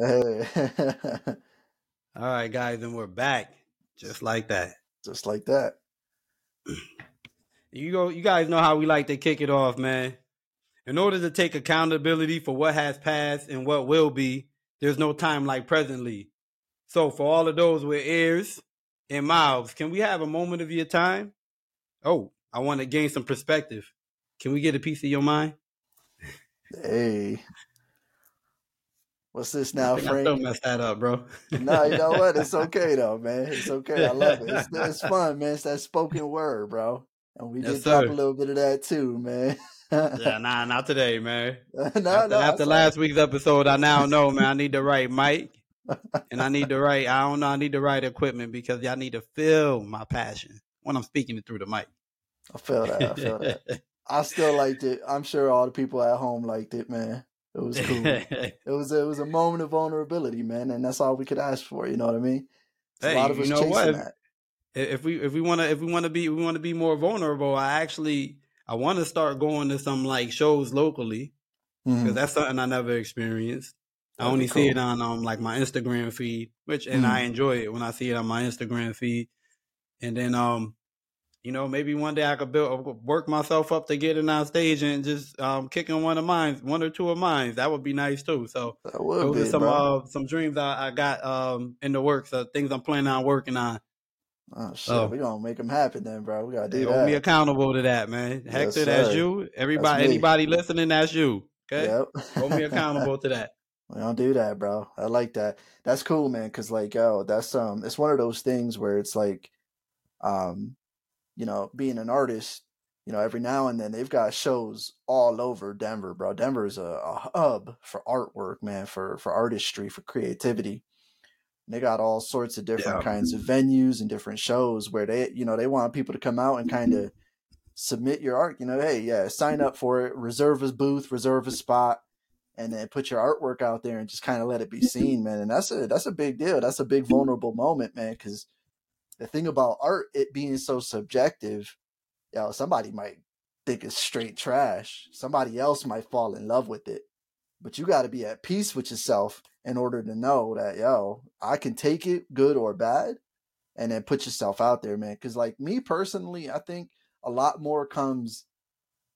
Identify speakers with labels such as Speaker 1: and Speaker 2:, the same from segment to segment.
Speaker 1: Hey.
Speaker 2: All right, guys, and we're back just like that.
Speaker 1: Just like that.
Speaker 2: You go. You guys know how we like to kick it off, man. In order to take accountability for what has passed and what will be, there's no time like presently. So, for all of those with ears and mouths, can we have a moment of your time? Oh, I want to gain some perspective. Can we get a piece of your mind?
Speaker 1: Hey. What's this now,
Speaker 2: I think I
Speaker 1: Frank?
Speaker 2: still that up, bro.
Speaker 1: no, you know what? It's okay though, man. It's okay. I love it. It's, it's fun, man. It's that spoken word, bro. And we
Speaker 2: Yes,
Speaker 1: did drop
Speaker 2: sir.
Speaker 1: a little bit of that too, man.
Speaker 2: yeah, nah, not today, man.
Speaker 1: no,
Speaker 2: after,
Speaker 1: no,
Speaker 2: after last week's episode, I now know, man. I need to write Mike, and I need to write. I don't know. I need the right equipment because y'all need to feel my passion when I'm speaking it through the mic.
Speaker 1: I feel that. I feel that. I still liked it. I'm sure all the people at home liked it, man. It was cool. it was it was a moment of vulnerability, man, and that's all we could ask for. You know what I mean?
Speaker 2: Hey,
Speaker 1: a lot of
Speaker 2: you
Speaker 1: us
Speaker 2: know
Speaker 1: chasing
Speaker 2: what?
Speaker 1: that.
Speaker 2: if we if we want to if we want to be we want to be more vulnerable, I actually I want to start going to some like shows locally because
Speaker 1: Mhm.
Speaker 2: that's something I never experienced. I
Speaker 1: That'd
Speaker 2: only
Speaker 1: be
Speaker 2: see it on um like my Instagram feed, which and I enjoy it when I see it on my Instagram feed. And then um, you know, maybe one day I could build work myself up to getting on stage and just um kicking one of mine, one or two of mine. That would be nice too. So
Speaker 1: That
Speaker 2: those are
Speaker 1: be,
Speaker 2: some uh some dreams I, I got um in the works, uh, things I'm planning on working on.
Speaker 1: oh shit,
Speaker 2: so-
Speaker 1: we gonna make them happen then, bro. We gotta do
Speaker 2: Hold me accountable to that, man.
Speaker 1: Yes,
Speaker 2: Hector, that's you. Everybody,
Speaker 1: me.
Speaker 2: anybody listening, that's you. Okay,
Speaker 1: Yep.
Speaker 2: hold me accountable to that.
Speaker 1: We don't do that, bro. I like that. That's cool, man. Cause like, yo, that's um, it's one of those things where it's like, um, you know, being an artist, you know, every now and then they've got shows all over Denver, bro. Denver is a, a hub for artwork, man, for for artistry, for creativity. And they got all sorts of different
Speaker 2: Yeah.
Speaker 1: kinds of venues and different shows where they, you know, they want people to come out and kind of submit your art. You know, hey, yeah, sign up for it, reserve a booth, reserve a spot and then put your artwork out there and just kind of let it be seen, man. And that's a that's a big deal. That's a big vulnerable moment, man. Because the thing about art, it being so subjective, yo, somebody might think it's straight trash. Somebody else might fall in love with it. But you got to be at peace with yourself in order to know that, yo, I can take it, good or bad, and then put yourself out there, man. Because like me personally, I think a lot more comes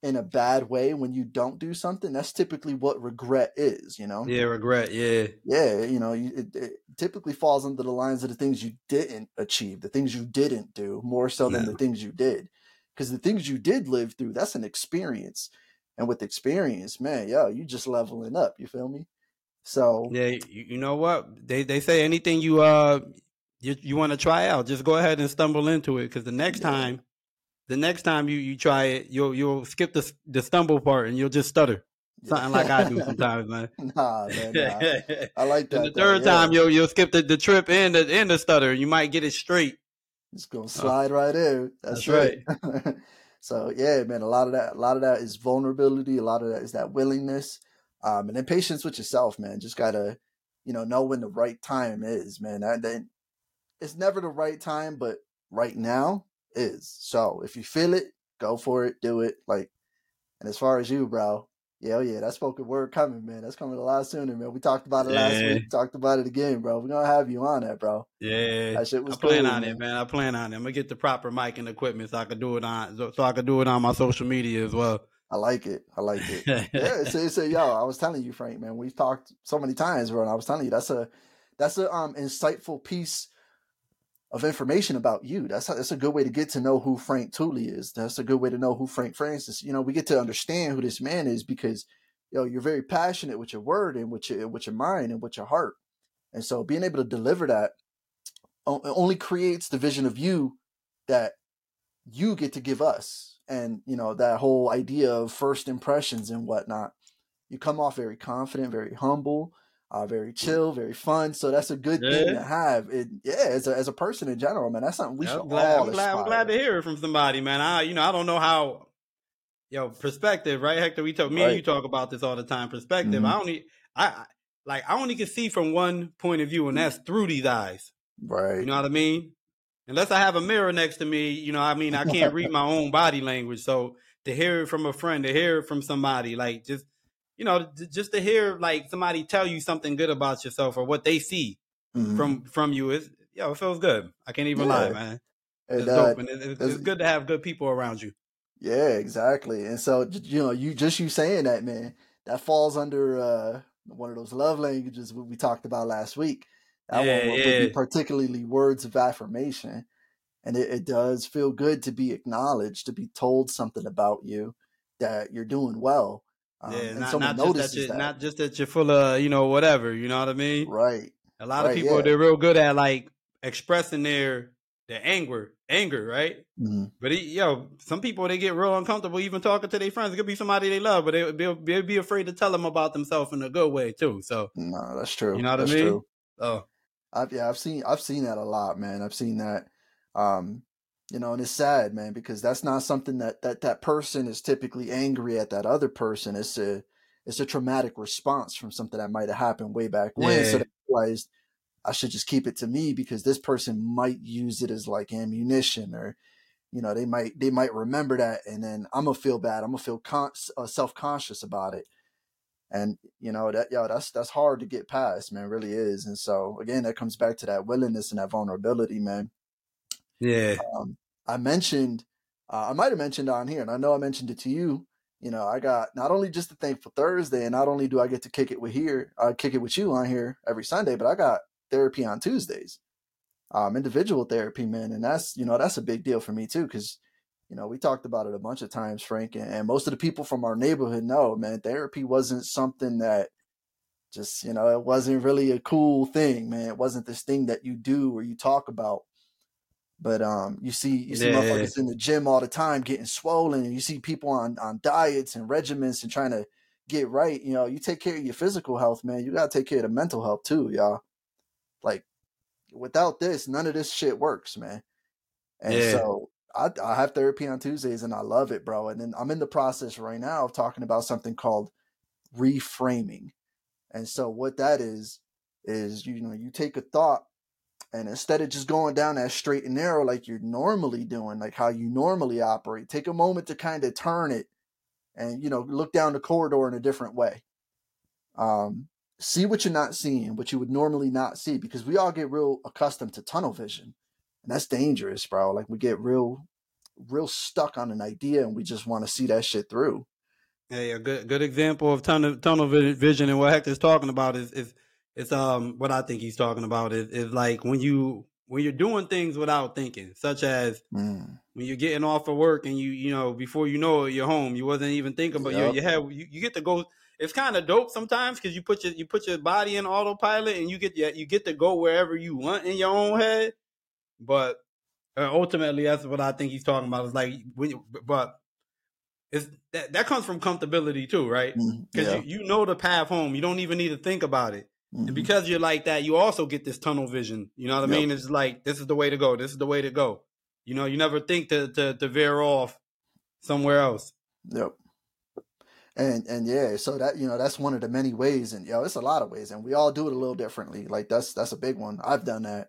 Speaker 1: in a bad way when you don't do something. That's typically what regret is, you know?
Speaker 2: Yeah, regret. Yeah,
Speaker 1: Yeah, you know, you, it, it typically falls under the lines of the things you didn't achieve, the things you didn't do, more so than
Speaker 2: Yeah.
Speaker 1: the things you did. Because the things you did live through, that's an experience. And with experience, man, yo, you just leveling up. You feel me? So,
Speaker 2: yeah. You, you know what? They they say anything you uh you you want to try out, just go ahead and stumble into it because the next
Speaker 1: Yeah.
Speaker 2: time, the next time you you try it, you'll you'll skip the the stumble part and you'll just stutter. Something like I do sometimes, man.
Speaker 1: nah, man, nah. I like that.
Speaker 2: and the
Speaker 1: though,
Speaker 2: third
Speaker 1: yeah.
Speaker 2: time you'll you'll skip the, the trip and the and the stutter. You might get it straight.
Speaker 1: It's gonna slide right in. That's,
Speaker 2: That's
Speaker 1: right. so yeah, man, a lot of that, a lot of that is vulnerability. A lot of that is that willingness, um, and then patience with yourself, man. Just gotta, you know, know when the right time is, man. That, that it's never the right time, but right now is. So if you feel it, go for it, do it. Like, and as far as you, bro, yeah, yeah, that spoken word coming, man. That's coming a lot sooner, man. We talked about it last
Speaker 2: Yeah.
Speaker 1: week. Talked about it again, bro. We're gonna have you on that, bro.
Speaker 2: Yeah,
Speaker 1: That shit was.
Speaker 2: I plan
Speaker 1: cool,
Speaker 2: on
Speaker 1: man.
Speaker 2: it, man. I plan on it. I'm gonna get the proper mic and equipment so I can do it on so, so I can do it on my social media as well.
Speaker 1: I like it. I like it. yeah, it's, it's a yo. I was telling you, Frank, man. We've talked so many times, bro. And I was telling you that's a that's a um insightful piece of information about you. That's a, that's a good way to get to know who Frank Tooley is. That's a good way to know who Frank Francis. You know, we get to understand who this man is because yo, you're very passionate with your word and with your with your mind and with your heart. And so, being able to deliver that only creates the vision of you that you get to give us and you know that whole idea of first impressions and whatnot you come off very confident very humble uh, very chill very fun so that's a good thing to have it yeah as a, as a person in general man that's something we
Speaker 2: Yeah,
Speaker 1: should
Speaker 2: I'm glad,
Speaker 1: all
Speaker 2: I'm glad, I'm glad to hear it from somebody, man. I, you know, I don't know how, yo, perspective, right, Hector? We talk, me and you talk about this all the time. Perspective.
Speaker 1: Mhm.
Speaker 2: I only, I like, I only can see from one point of view, and that's through these eyes.
Speaker 1: right
Speaker 2: You know what I mean? Unless I have a mirror next to me, you know, I mean, I can't read my own body language. So to hear it from a friend, to hear it from somebody, like just you know, just to hear like somebody tell you something good about yourself or what they see mm-hmm. from from you is yo, it feels good. I can't even yeah. lie, man. It's and, uh, dope, and it, it's good to have good people around you.
Speaker 1: Yeah, exactly. And so you know, you just you saying that, man, that falls under uh one of those love languages we talked about last week. That yeah, one would yeah. be particularly words of affirmation. And it, it does feel good to be acknowledged, to be told something about you that you're doing well.
Speaker 2: Um, yeah, not, not just that, you, that. not just that you're full of you know whatever. You know what I mean?
Speaker 1: Right.
Speaker 2: A lot
Speaker 1: right,
Speaker 2: of people yeah. they're real good at like expressing their their anger, anger, right? Mm-hmm. But he, yo, some people they get real uncomfortable even talking to their friends. It could be somebody they love, but they they'll, they'll be afraid to tell them about themselves in a good way too. So
Speaker 1: no, that's true.
Speaker 2: You know what
Speaker 1: that's
Speaker 2: I mean?
Speaker 1: True.
Speaker 2: Oh,
Speaker 1: I've yeah, I've seen I've seen that a lot, man. I've seen that. Um, you know, and it's sad, man, because that's not something that that that person is typically angry at that other person. It's a it's a traumatic response from something that might have happened way back when. Yeah. So they realized I should just keep it to me because this person might use it as like ammunition or you know they might they might remember that and then I'm gonna feel bad. I'm gonna feel con- uh, self conscious about it. And you know that yo that's that's hard to get past, man. Really is. And so again, that comes back to that willingness and that vulnerability, man.
Speaker 2: Yeah.
Speaker 1: Um, I mentioned, uh, I might have mentioned on here, and I know I mentioned it to you. You know, I got not only just the Thankful Thursday, and not only do I get to kick it with here, I kick it with you on here every Sunday, but I got therapy on Tuesdays, um, individual therapy, man, and that's you know that's a big deal for me too, because you know we talked about it a bunch of times, Frank, and, and most of the people from our neighborhood know, man, therapy wasn't something that just you know it wasn't really a cool thing, man. It wasn't this thing that you do or you talk about but um, you see you see yeah. motherfuckers in the gym all the time getting swollen, and you see people on on diets and regimens and trying to get right. You know, you take care of your physical health, man. You gotta take care of the mental health too, y'all. Like without this, none of this shit works, man. And yeah. so I, I have therapy on Tuesdays, and I love it, bro. And then I'm in the process right now of talking about something called reframing. And so what that is is you know you take a thought and instead of just going down that straight and narrow like you're normally doing, like how you normally operate, take a moment to kind of turn it and, you know, look down the corridor in a different way. Um, see what you're not seeing, what you would normally not see, because we all get real accustomed to tunnel vision. And that's dangerous, bro. Like we get real, real stuck on an idea and we just want to see that shit through.
Speaker 2: Hey, a good good example of tunnel tunnel vision and what Hector's talking about is is it's um what I think he's talking about is is like when you when you're doing things without thinking, such as mm. when you're getting off of work and you you know before you know it you're home, you wasn't even thinking, but yep. you you have you, you get to go. It's kind of dope sometimes because you put your you put your body in autopilot and you get you get to go wherever you want in your own head. But uh, ultimately, that's what I think he's talking about. Is like when you, but it's that that comes from comfortability too, right? Because mm, yeah. you, you know the path home. You don't even need to think about it. Mm-hmm. And because you're like that, you also get this tunnel vision. You know what I yep. mean? It's like this is the way to go. This is the way to go. You know, you never think to to, to veer off somewhere else.
Speaker 1: Yep. And and yeah, so that you know that's one of the many ways, and yo, it's a lot of ways, and we all do it a little differently. Like that's that's a big one. I've done that.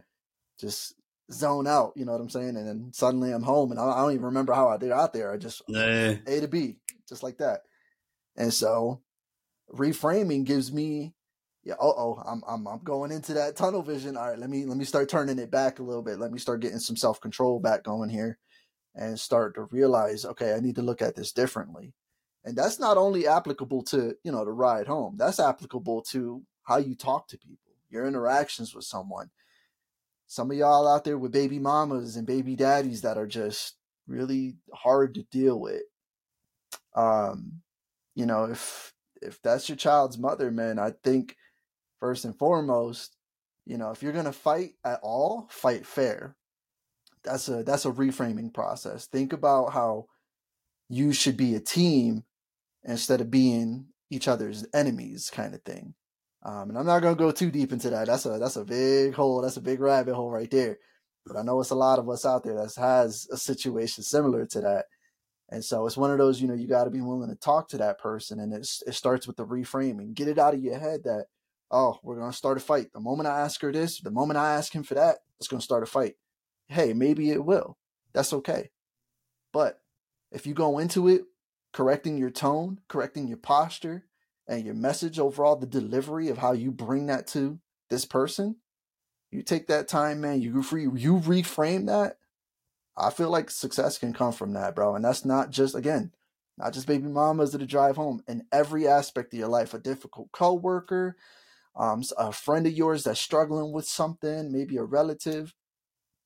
Speaker 1: Just zone out, you know what I'm saying? And then suddenly I'm home, and I, don't even remember how I did out there. I just nah. A to B, just like that. And so reframing gives me yeah, oh oh, I'm I'm I'm going into that tunnel vision. All right, let me let me start turning it back a little bit. Let me start getting some self control back going here, and start to realize, okay, I need to look at this differently. And that's not only applicable to you know the ride home. That's applicable to how you talk to people, your interactions with someone. Some of y'all out there with baby mamas and baby daddies that are just really hard to deal with. Um, you know, if if that's your child's mother, man, I think first and foremost, you know, if you're gonna fight at all, fight fair. That's a that's a reframing process. Think about how you should be a team instead of being each other's enemies, kind of thing. Um, and I'm not gonna go too deep into that. That's a that's a big hole. That's a big rabbit hole right there. But I know it's a lot of us out there that has a situation similar to that. And so it's one of those, you know, you got to be willing to talk to that person, and it it starts with the reframing. Get it out of your head that oh, we're going to start a fight. The moment I ask her this, the moment I ask him for that, it's going to start a fight. Hey, maybe it will. That's okay. But if you go into it correcting your tone, correcting your posture, and your message overall, the delivery of how you bring that to this person, you take that time, man, you re- you reframe that. I feel like success can come from that, bro. And that's not just again, not just baby mamas that drive home in every aspect of your life. A difficult coworker, um, a friend of yours that's struggling with something, maybe a relative.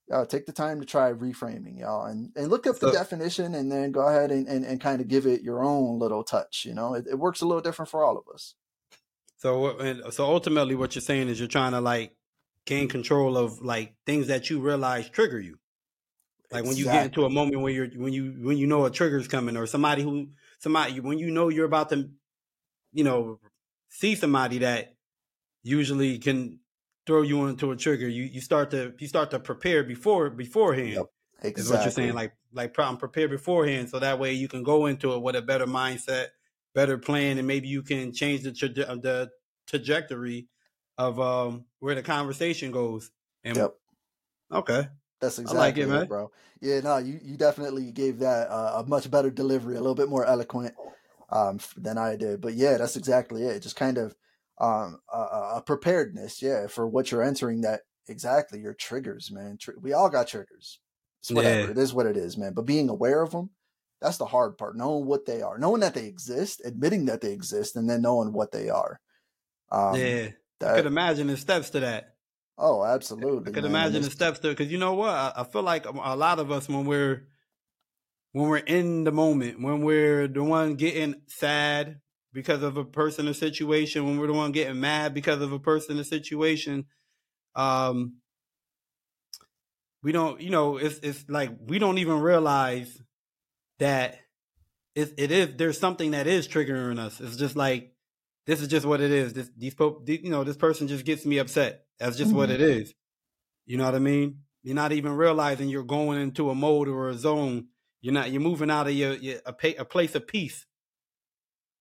Speaker 1: Y'all take the time to try reframing, y'all, and, and look up the so, definition and then go ahead and, and, and kind of give it your own little touch. You know, it, it works a little different for all of us.
Speaker 2: So, and so ultimately, what you're saying is you're trying to like gain control of like things that you realize trigger you. Like when you get into a moment where you're when you when you know a trigger's coming or somebody who somebody when you know you're about to, you know, see somebody that usually can throw you into a trigger. You you start to you start to prepare before beforehand. Yep. Exactly. Is what you're saying. Like like I'm prepared beforehand, so that way you can go into it with a better mindset, better plan, and maybe you can change the tra- the trajectory of um where the conversation goes. And
Speaker 1: yep.
Speaker 2: Okay.
Speaker 1: That's exactly like it, it, bro. Yeah, no, you, you definitely gave that uh, a much better delivery, a little bit more eloquent um, than I did. But yeah, that's exactly it. Just kind of um, a, a preparedness, yeah, for what you're entering. That exactly your triggers, man. Tr- we all got triggers. It's whatever. Yeah. It is what it is, man. But being aware of them, that's the hard part. Knowing what they are, knowing that they exist, admitting that they exist, and then knowing what they are.
Speaker 2: Um, yeah, that, I could imagine the steps to that.
Speaker 1: Oh, absolutely.
Speaker 2: I could man. imagine the steps there because you know what? I, I, feel like a lot of us when we're when we're in the moment, when we're the one getting sad because of a person or situation, when we're the one getting mad because of a person or situation, um, we don't, you know, it's it's like we don't even realize that it, it is there's something that is triggering us. It's just like this is just what it is. This these you know this person just gets me upset. That's just mm-hmm. what it is. You know what I mean? You're not even realizing you're going into a mode or a zone. You're not. You're moving out of your, your a, pay, a place of peace.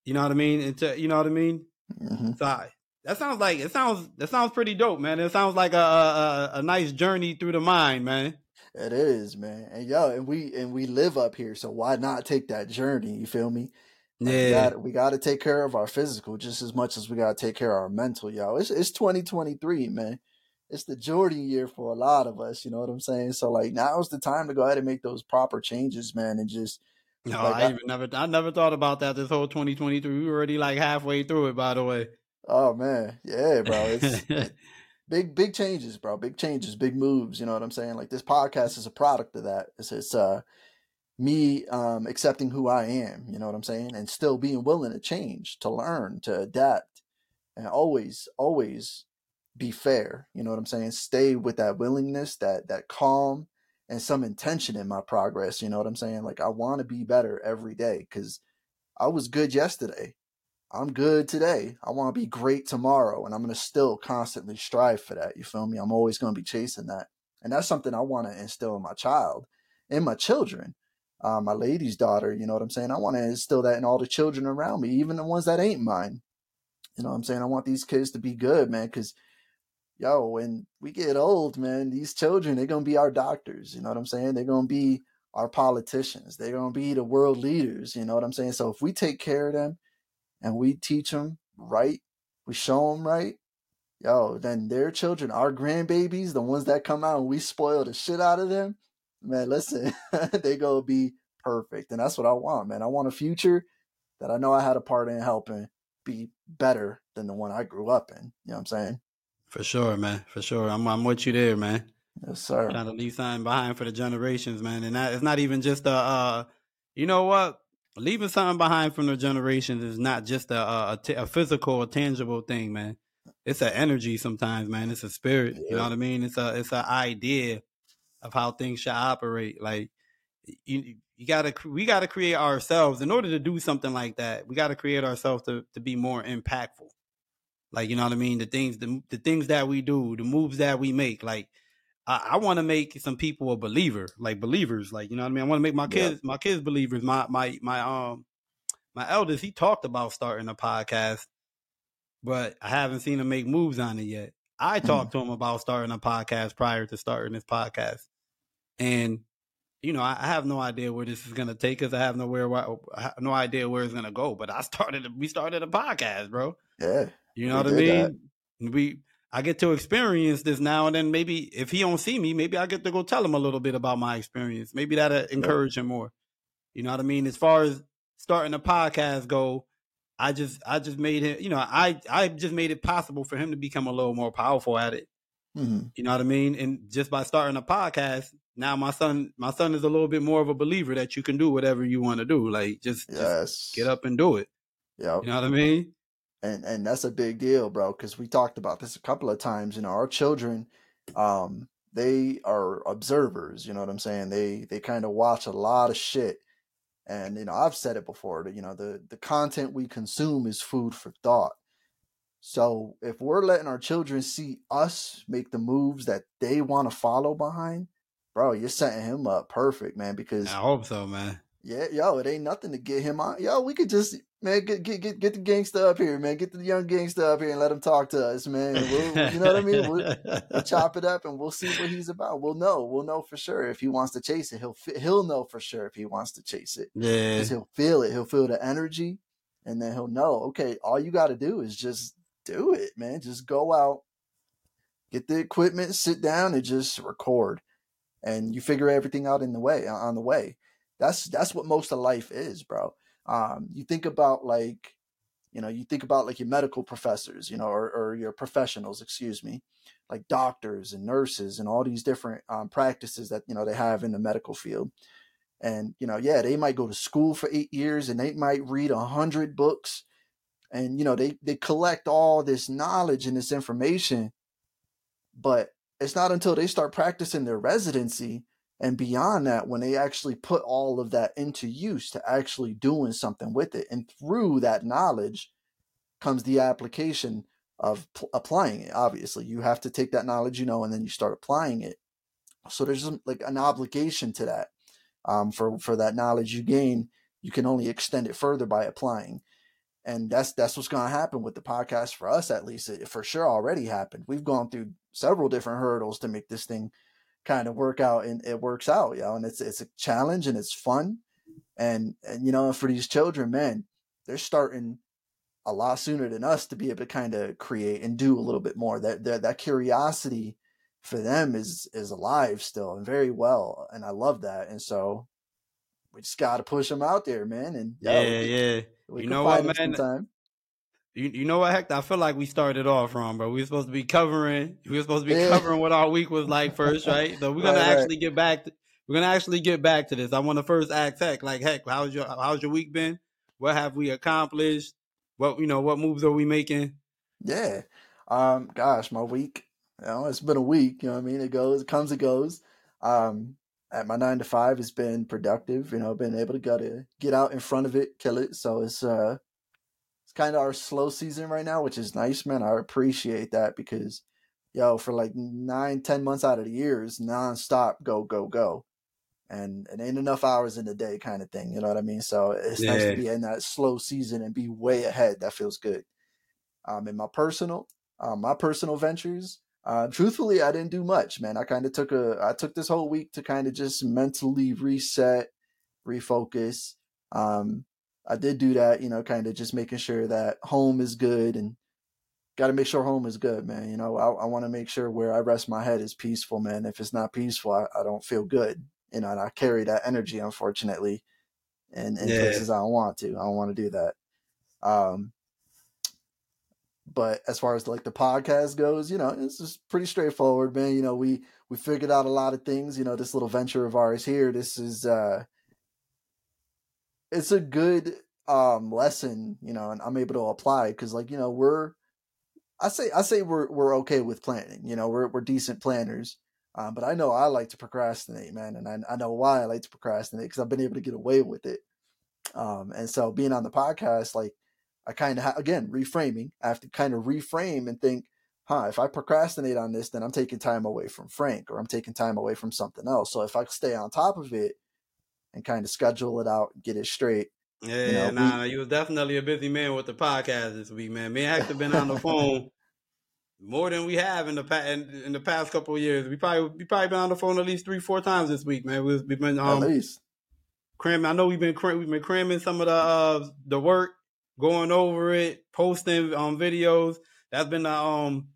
Speaker 2: You know what I mean? Into you know what I mean? Mm-hmm. So I, that sounds like it sounds that sounds pretty dope, man. It sounds like a, a a nice journey through the mind, man.
Speaker 1: It is, man. And yo, and we and we live up here, so why not take that journey? You feel me? Like yeah, we got to take care of our physical just as much as we got to take care of our mental, y'all. It's it's 2023, man. It's the Jordan year for a lot of us. You know what I'm saying? So like now's the time to go ahead and make those proper changes, man, and just.
Speaker 2: No, like, I, I even never, I never thought about that. This whole 2023, we were already like halfway through it. By the way.
Speaker 1: Oh man, yeah, bro. It's big, big changes, bro. Big changes, big moves. You know what I'm saying? Like this podcast is a product of that. It's it's uh me um, accepting who I am, you know what I'm saying, and still being willing to change, to learn, to adapt, and always, always be fair. You know what I'm saying? Stay with that willingness, that that calm, and some intention in my progress. You know what I'm saying? Like I want to be better every day because I was good yesterday. I'm good today. I want to be great tomorrow, and I'm gonna still constantly strive for that. You feel me? I'm always gonna be chasing that, and that's something I want to instill in my child, in my children uh, my lady's daughter. You know what I'm saying? I want to instill that in all the children around me, even the ones that ain't mine. You know what I'm saying? I want these kids to be good, man, because yo, when we get old, man, these children, they're going to be our doctors. You know what I'm saying? They're going to be our politicians. They're going to be the world leaders. You know what I'm saying? So if we take care of them and we teach them right, we show them right, yo, then their children, our grandbabies, the ones that come out and we spoil the shit out of them, man, listen, they gonna be perfect. And that's what I want, man. I want a future that I know I had a part in helping be better than the one I grew up in. You know what I'm saying?
Speaker 2: For sure, man. For sure. I'm I'm with you there, man.
Speaker 1: Yes, sir.
Speaker 2: Trying to leave something behind for the generations, man. And that, it's not even just a uh you know what? Leaving something behind from the generations is not just a a, a physical, a tangible thing, man. It's an energy sometimes, man. It's a spirit. Yeah. You know what I mean? It's a it's an idea of how things should operate. Like you, you gotta we gotta create ourselves in order to do something like that. We gotta create ourselves to to be more impactful. Like you know what I mean. The things the the things that we do, the moves that we make. Like I, I want to make some people a believer, like believers. Like you know what I mean. I want to make my kids my kids believers. My my my um my eldest he talked about starting a podcast, but I haven't seen him make moves on it yet. I mm. talked to him about starting a podcast prior to starting this podcast. And you know, I, I have no idea where this is gonna take us. I have nowhere, I have no idea where it's gonna go. But I started, we started a podcast, bro.
Speaker 1: Yeah,
Speaker 2: you know what I mean. That. We, I get to experience this now and then. Maybe if he don't see me, maybe I get to go tell him a little bit about my experience. Maybe that'll encourage yeah. him more. You know what I mean? As far as starting a podcast go, I just I just made him, you know, I I just made it possible for him to become a little more powerful at it. Mm-hmm. You know what I mean? And just by starting a podcast, now my son my son is a little bit more of a believer that you can do whatever you want to do. Like just, yes. just get up and do it. Yeah. You know what I mean?
Speaker 1: And and that's a big deal, bro, because we talked about this a couple of times. You know, our children, um, they are observers, you know what I'm saying? They they kind of watch a lot of shit. And you know, I've said it before, that you know, the the content we consume is food for thought. So if we're letting our children see us make the moves that they want to follow behind, bro, you're setting him up perfect, man. Because
Speaker 2: I hope so, man.
Speaker 1: Yeah, yo, it ain't nothing to get him on. Yo, we could just man get get get, get the gangster up here, man. Get the young gangster up here and let him talk to us, man. We'll, you know what I mean? We'll, we'll, chop it up and we'll see what he's about. We'll know. We'll know for sure if he wants to chase it. He'll he'll know for sure if he wants to chase it.
Speaker 2: Yeah, Because
Speaker 1: he'll feel it. He'll feel the energy, and then he'll know. Okay, all you got to do is just do it, man. Just go out, get the equipment, sit down, and just record, and you figure everything out in the way on the way. That's that's what most of life is, bro. Um, you think about like, you know, you think about like your medical professors, you know, or, or your professionals, excuse me, like doctors and nurses and all these different um, practices that you know they have in the medical field. And you know, yeah, they might go to school for eight years and they might read a hundred books and you know they they collect all this knowledge and this information but it's not until they start practicing their residency and beyond that when they actually put all of that into use to actually doing something with it and through that knowledge comes the application of p- applying it obviously. You have to take that knowledge you know and then you start applying it. So there's like an obligation to that. Um, for for that knowledge you gain you can only extend it further by applying. And that's that's what's going to happen with the podcast for us at least. It for sure already happened. We've gone through several different hurdles to make this thing kind of work out and it works out you know and it's it's a challenge and it's fun and and you know for these children man they're starting a lot sooner than us to be able to kind of create and do a little bit more that that, that curiosity for them is is alive still and very well and i love that and so we just got to push them out there man and
Speaker 2: yeah yeah we you know what, man? Time. You, you know what, Hector? I feel like we started off wrong, bro. We were supposed to be covering. We were supposed to be covering what our week was like first, right? So we're gonna right, actually right. get back. To, we're gonna actually get back to this. I want to first ask Heck, like, Heck, how's your how's your week been? What have we accomplished? What you know? What moves are we making?
Speaker 1: Yeah, um, gosh, my week. You know, it's been a week. You know what I mean? It goes, it comes, it goes. Um, at my nine to five has been productive. You know, been able to go to get out in front of it, kill it. So it's uh it's kind of our slow season right now, which is nice, man. I appreciate that because yo, for like nine, ten months out of the year is nonstop go, go, go. And it ain't enough hours in the day kind of thing. You know what I mean? So it's yeah. nice to be in that slow season and be way ahead. That feels good. Um in my personal um, my personal ventures, uh, truthfully, I didn't do much, man. I kind of took a, I took this whole week to kind of just mentally reset, refocus. Um, I did do that, you know, kind of just making sure that home is good and got to make sure home is good, man. You know, I, I want to make sure where I rest my head is peaceful, man. If it's not peaceful, I, I don't feel good, you know, and I carry that energy, unfortunately, in, in yeah. places I don't want to. I don't want to do that. Um, but as far as like the podcast goes, you know, it's just pretty straightforward, man. You know, we we figured out a lot of things. You know, this little venture of ours here. This is uh, it's a good um lesson, you know, and I'm able to apply because, like, you know, we're I say I say we're we're okay with planning. You know, we're we're decent planners. Um, but I know I like to procrastinate, man, and I, I know why I like to procrastinate because I've been able to get away with it. Um, and so being on the podcast, like I kind of ha- again reframing. I have to kind of reframe and think, huh? If I procrastinate on this, then I'm taking time away from Frank, or I'm taking time away from something else. So if I stay on top of it and kind of schedule it out, get it straight.
Speaker 2: Yeah, you know, nah, we, you was definitely a busy man with the podcast this week, man. Me and Hector been on the phone. more than we have in the past in, in, the past couple of years. We probably we probably been on the phone at least three four times this week, man. We've, we've been um,
Speaker 1: at least
Speaker 2: cramming. I know we've been we've been cramming some of the uh, the work, going over it, posting um videos. That's been the um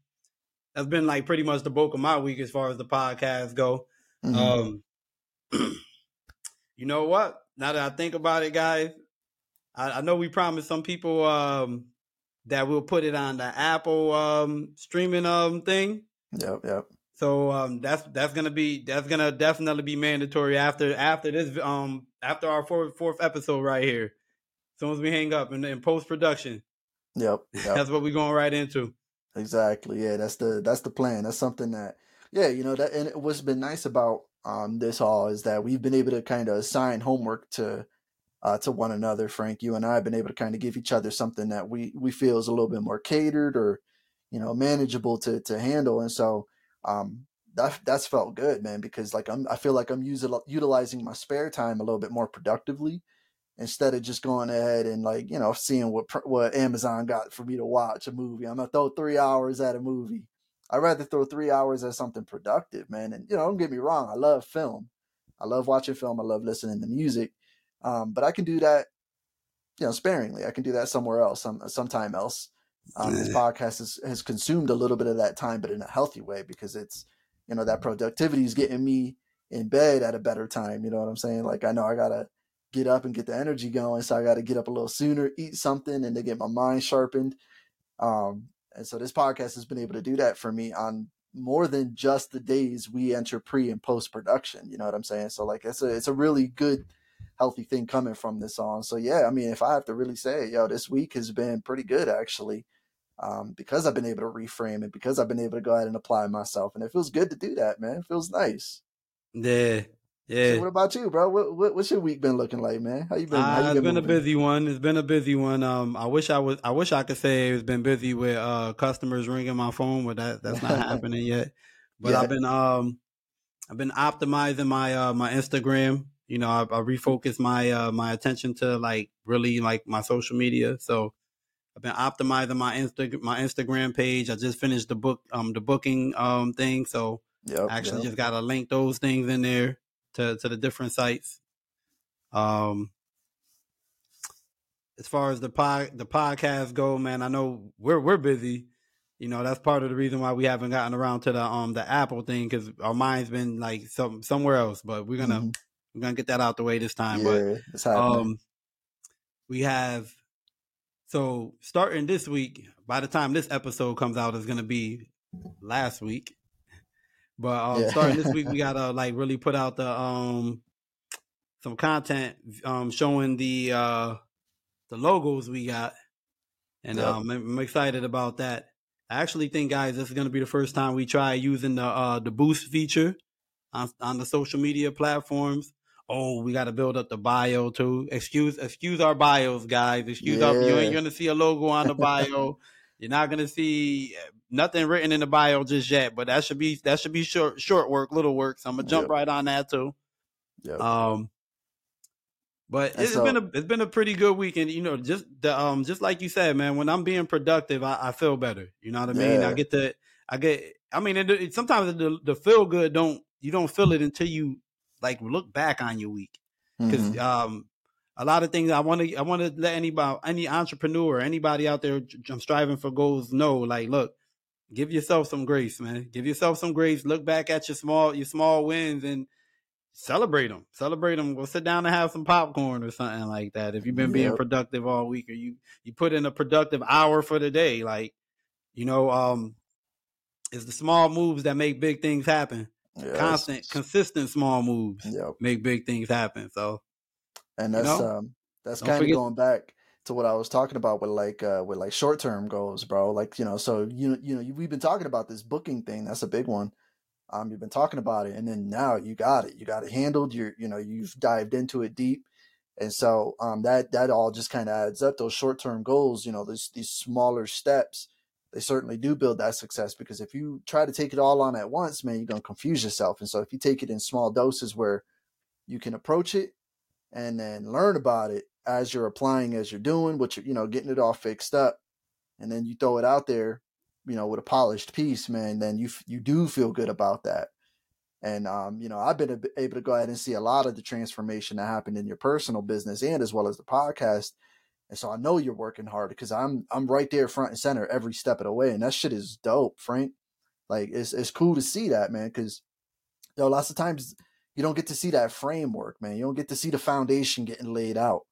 Speaker 2: that's been like pretty much the bulk of my week as far as the podcast go. Mm-hmm. Um, you know what? Now that I think about it, guys, I, I know we promised some people um that we'll put it on the Apple um streaming um thing.
Speaker 1: Yep, yep.
Speaker 2: So um that's that's gonna be that's gonna definitely be mandatory after after this um after our fourth fourth episode right here. As soon as we hang up in, in post production.
Speaker 1: Yep, yep.
Speaker 2: that's what we're going right into.
Speaker 1: Exactly. Yeah, that's the that's the plan. That's something that yeah, you know that and what's been nice about um this all is that we've been able to kind of assign homework to uh, to one another. Frank, you and I have been able to kind of give each other something that we we feel is a little bit more catered or you know manageable to to handle, and so um, that that's felt good, man. Because like I'm, I feel like I'm using utilizing my spare time a little bit more productively instead of just going ahead and like you know seeing what what Amazon got for me to watch a movie. I'm gonna throw three hours at a movie. I'd rather throw three hours at something productive, man. And you know, don't get me wrong, I love film. I love watching film. I love listening to music. Um, but I can do that, you know, sparingly. I can do that somewhere else, some sometime else. Um, this podcast has, has consumed a little bit of that time, but in a healthy way because it's, you know, that productivity is getting me in bed at a better time. You know what I'm saying? Like I know I gotta get up and get the energy going, so I got to get up a little sooner, eat something, and to get my mind sharpened. Um, and so this podcast has been able to do that for me on more than just the days we enter pre and post production. You know what I'm saying? So like it's a it's a really good healthy thing coming from this song. So yeah, I mean, if I have to really say, yo, this week has been pretty good actually, um, because I've been able to reframe it, because I've been able to go ahead and apply myself, and it feels good to do that, man. It feels nice.
Speaker 2: Yeah. Yeah.
Speaker 1: So what about you, bro? What, what, what's your week been looking like, man? How you been? How
Speaker 2: you uh,
Speaker 1: been
Speaker 2: it's been moving? a busy one. It's been a busy one. Um, I wish I was. I wish I could say it's been busy with uh customers ringing my phone, but that that's not happening yet. But yeah. I've been um, I've been optimizing my uh my Instagram you know, I, I refocused my uh, my attention to like really like my social media. So I've been optimizing my Insta my Instagram page. I just finished the book um the booking um thing, so yep, I actually yep. just gotta link those things in there to to the different sites. Um, as far as the pod the podcast go, man, I know we're we're busy. You know, that's part of the reason why we haven't gotten around to the um the Apple thing because our mind's been like some somewhere else. But we're gonna mm-hmm. We're gonna get that out the way this time. Yeah, but um, we have so starting this week. By the time this episode comes out, is gonna be last week. But um, yeah. starting this week, we gotta like really put out the um some content um showing the uh the logos we got, and yep. um I'm excited about that. I actually think, guys, this is gonna be the first time we try using the uh the boost feature on on the social media platforms oh, we got to build up the bio too. Excuse, excuse our bios, guys. Excuse yeah. our, you ain't gonna see a logo on the bio. You're not gonna see nothing written in the bio just yet, but that should be that should be short short work, little work. So I'm gonna jump yep. right on that too. Yep. Um, but it's so, been a it's been a pretty good weekend. You know, just the um just like you said, man. When I'm being productive, I, I feel better. You know what I mean? Yeah. I get to I get. I mean, it, it, sometimes the the feel good don't you don't feel it until you like look back on your week because mm-hmm. um a lot of things I want to I want to let anybody any entrepreneur anybody out there I'm striving for goals know like look give yourself some grace man. Give yourself some grace. Look back at your small your small wins and celebrate them celebrate them go sit down and have some popcorn or something like that if you've been yep. being productive all week or you you put in a productive hour for the day. Like you know um it's the small moves that make big things happen. Yeah, constant, consistent small moves yep. make big things happen. So,
Speaker 1: and that's you know, um that's kind of going back to what I was talking about with like uh with like short term goals, bro. Like you know, so you you know, we've been talking about this booking thing. That's a big one. Um, you've been talking about it, and then now you got it. You got it handled. You're you know you've dived into it deep, and so um that that all just kind of adds up. Those short term goals, you know, these these smaller steps they certainly do build that success because if you try to take it all on at once, man, you're to confuse yourself. And so if you take it in small doses where you can approach it and then learn about it as you're applying, as you're doing, what you're, you know, getting it all fixed up, and then you throw it out there, you know, with a polished piece, man, then you you do feel good about that. And um, you know, I've been able to go ahead and see a lot of the transformation that happened in your personal business and as well as the podcast. And so I know you're working hard because I'm I'm right there front and center every step of the way, and that shit is dope, Frank. Like it's it's cool to see that, man, because you know, lots of times you don't get to see that framework, man. You don't get to see the foundation getting laid out.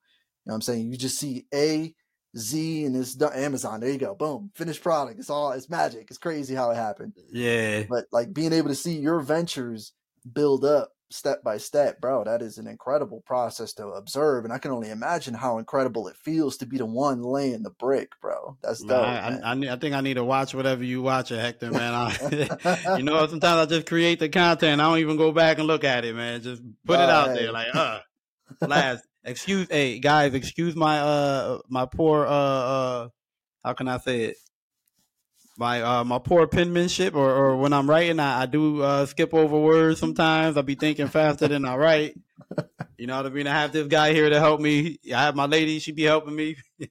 Speaker 1: You know what I'm saying? You just see A, Z, and it's done. Amazon. There you go. Boom. Finished product. It's all, it's magic. It's crazy how it happened.
Speaker 2: Yeah.
Speaker 1: But like being able to see your ventures build up step by step, bro, that is an incredible process to observe. And I can only imagine how incredible it feels to be the one laying the brick, bro. That's dope.
Speaker 2: Man, I, I, I, think I need to watch whatever you watch it, Hector, man. I, you know, sometimes I just create the content. I don't even go back and look at it, man. Just put it out there like, uh, last. Excuse, hey guys, excuse my uh my poor uh uh how can I say it? my uh my poor penmanship or, or when I'm writing I, I do uh skip over words sometimes. I'll be thinking faster than I write. You know what I mean? I have this guy here to help me. I have my lady, she be helping me.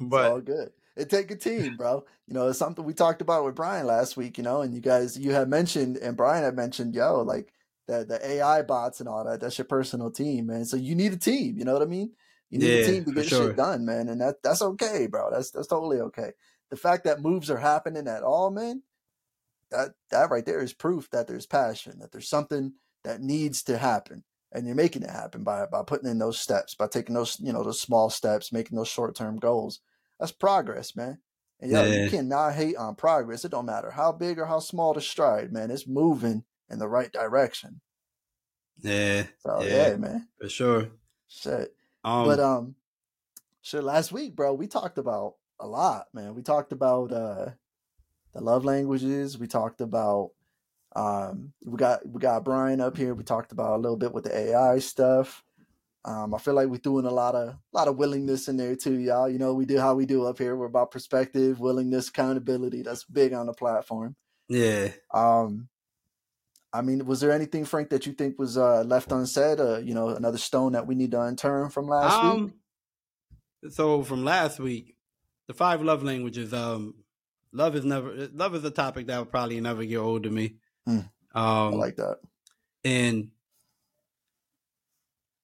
Speaker 1: but it's all good. It take a team, bro. You know, it's something we talked about with Brian last week, you know, and you guys you had mentioned and Brian had mentioned, yo, like the the AI bots and all that, that's your personal team, man. So you need a team, you know what I mean? You need yeah, a team to get sure. shit done, man. And that that's okay, bro. That's that's totally okay the fact that moves are happening at all, man, that that right there is proof that there's passion, that there's something that needs to happen, and you're making it happen by by putting in those steps, by taking those you know those small steps, making those short term goals. That's progress, man. And yo, yeah. you cannot hate on progress. It don't matter how big or how small the stride, man. It's moving in the right direction.
Speaker 2: Yeah.
Speaker 1: So yeah, yeah man.
Speaker 2: For sure.
Speaker 1: Shit. Um, but um, shit. Last week, bro, we talked about a lot, man. We talked about uh the love languages. We talked about um we got we got Brian up here. We talked about a little bit with the AI stuff. Um, I feel like we're doing a lot of a lot of willingness in there too, y'all. You know, we do how we do up here. We're about perspective, willingness, accountability. That's big on the platform.
Speaker 2: Yeah.
Speaker 1: Um, I mean, was there anything, Frank, that you think was uh, left unsaid? Uh, you know, another stone that we need to unturn from last um,
Speaker 2: week. So from last week, the five love languages. Um, love is never love is a topic that will probably never get old to me.
Speaker 1: Mm, um, I like that.
Speaker 2: And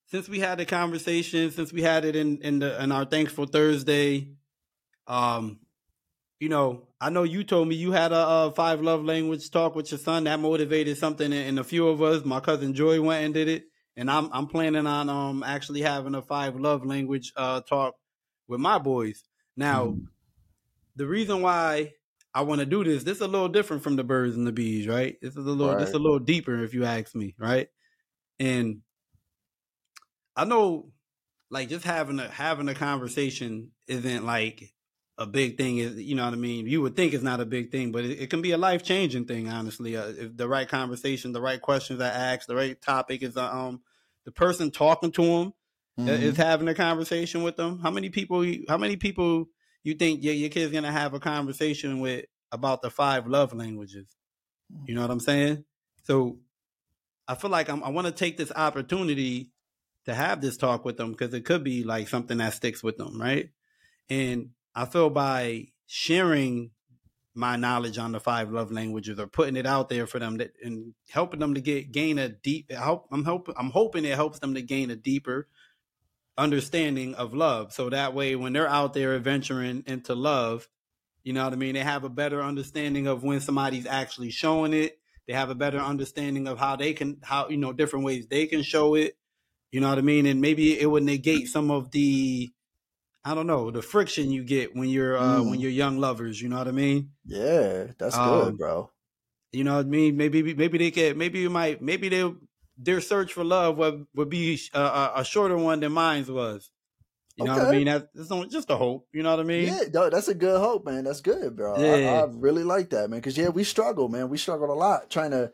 Speaker 2: since we had the conversation, since we had it in in the in our thankful Thursday, um, you know, I know you told me you had a, a five love language talk with your son that motivated something in, in a few of us. My cousin Joy went and did it, and I'm I'm planning on um actually having a five love language uh talk with my boys. Now, mm. the reason why I want to do this, this is a little different from the birds and the bees, right? This is a little, right. this is a little deeper, if you ask me, right? And I know, like, just having a having a conversation isn't like a big thing. Is you know what I mean? You would think it's not a big thing, but it, it can be a life changing thing. Honestly, uh, if the right conversation, the right questions I ask, the right topic is uh, um the person talking to them mm-hmm. is having a conversation with them. How many people? How many people you think your your kid's gonna have a conversation with about the five love languages? You know what I'm saying? So I feel like I'm, I want to take this opportunity to have this talk with them because it could be like something that sticks with them, right? And I feel by sharing my knowledge on the five love languages or putting it out there for them that, and helping them to get gain a deep help I'm hoping I'm hoping it helps them to gain a deeper understanding of love. So that way, when they're out there adventuring into love, you know what I mean? They have a better understanding of when somebody's actually showing it. They have a better understanding of how they can, how, you know, different ways they can show it. You know what I mean? And maybe it would negate some of the, I don't know, the friction you get when you're, uh, mm. when you're young lovers. You know what I mean?
Speaker 1: Yeah, that's um, good, bro.
Speaker 2: You know what I mean? Maybe, maybe they can, maybe you might, maybe they'll their search for love would would be a, a shorter one than mine was. You know okay. what I mean? That's, just a hope. You know what I mean?
Speaker 1: Yeah, that's a good hope, man. That's good, bro. Yeah. I, I really like that, man. Because yeah, we struggle, man. We struggled a lot trying to,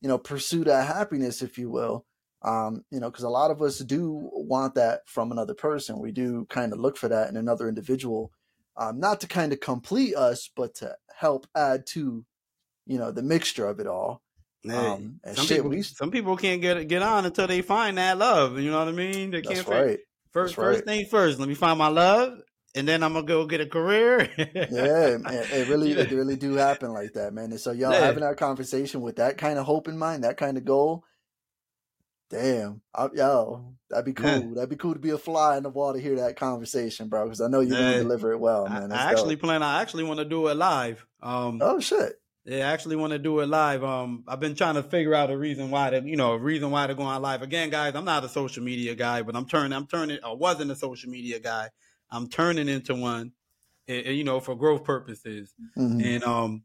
Speaker 1: you know, pursue that happiness, if you will. Um, you know, because a lot of us do want that from another person. We do kind of look for that in another individual, um, not to kind of complete us, but to help add to, you know, the mixture of it all.
Speaker 2: Um, some, shit, people, we, some people can't get get on until they find that love. You know what I mean? They can't.
Speaker 1: Right.
Speaker 2: First,
Speaker 1: right.
Speaker 2: first thing first. Let me find my love, and then I'm gonna go get a career.
Speaker 1: yeah, man, it really, it really do happen like that, man. And so, y'all
Speaker 2: Yeah.
Speaker 1: having that conversation with that kind of hope in mind, that kind of goal. Damn, I, yo, that'd be cool.
Speaker 2: Yeah.
Speaker 1: That'd be cool to be a fly in the wall to hear that conversation, bro. Because I know you're
Speaker 2: Yeah.
Speaker 1: gonna deliver it well, man.
Speaker 2: I actually
Speaker 1: dope.
Speaker 2: plan. I actually want to do it live. Um,
Speaker 1: Oh shit.
Speaker 2: Yeah, I actually want to do it live. Um, I've been trying to figure out a reason why to, you know, a reason why to go on live. Again, guys, I'm not a social media guy, but I'm turning, I'm turning, I wasn't a social media guy. I'm turning into one, eh, you know, for growth purposes.
Speaker 1: Mhm.
Speaker 2: And um,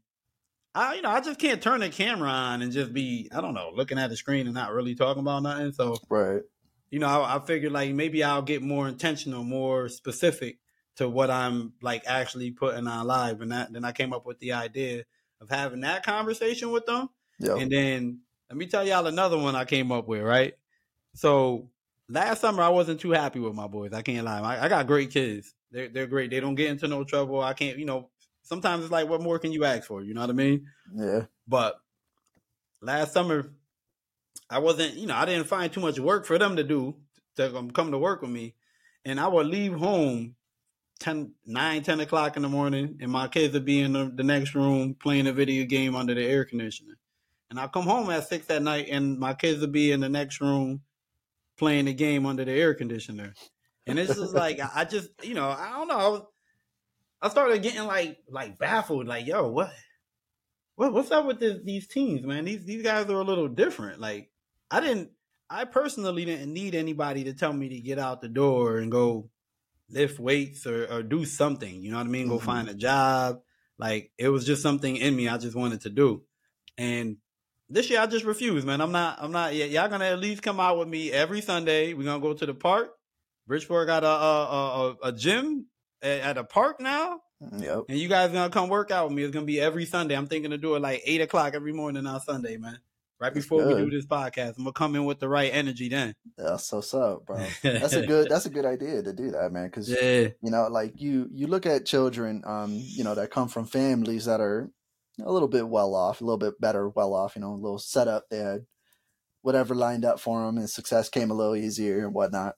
Speaker 2: I, you know, I just can't turn the camera on and just be, I don't know, looking at the screen and not really talking about nothing. So,
Speaker 1: Right.
Speaker 2: you know, I, I figured like maybe I'll get more intentional, more specific to what I'm like actually putting on live, and that then I came up with the idea of having that conversation with them,
Speaker 1: Yo.
Speaker 2: and then let me tell y'all another one I came up with. Right, so last summer I wasn't too happy with my boys. I can't lie. I, I got great kids. They're they're great. They don't get into no trouble. I can't, you know. Sometimes it's like, what more can you ask for? You know what I mean?
Speaker 1: yeah.
Speaker 2: But last summer, I wasn't, you know, I didn't find too much work for them to do to come to work with me. And I would leave home 10, 9, 10 o'clock in the morning, and my kids would be in the, the next room playing a video game under the air conditioner. And I come home at 6 at night, and my kids would be in the next room playing the game under the air conditioner. And it's just like, I I just, you know, I don't know. I, was, I started getting like, like baffled, like, yo, what? what what's up with this, these teams, man? These these guys are a little different. Like I didn't, I personally didn't need anybody to tell me to get out the door and go lift weights or, or do something. You know what I mean? Go
Speaker 1: Mhm.
Speaker 2: find a job. Like it was just something in me I just wanted to do. And this year I just refused, man. I'm not. I'm not. y- Y'all gonna at least come out with me every Sunday. We're gonna go to the park. Bridgeport got a, a, a- a gym at, at a park now.
Speaker 1: Yep.
Speaker 2: And you guys gonna come work out with me. It's gonna be every Sunday. I'm thinking to do it like eight o'clock every morning on Sunday, man. Right before we do this podcast. I'm gonna come in with the right energy then.
Speaker 1: That's so up, bro. That's a good. That's a good idea to do that, man. Because
Speaker 2: Yeah.
Speaker 1: you know, like you you look at children, um, you know, that come from families that are a little bit well off, a little bit better well off. You know, a little setup. They had whatever lined up for them, and success came a little easier and whatnot.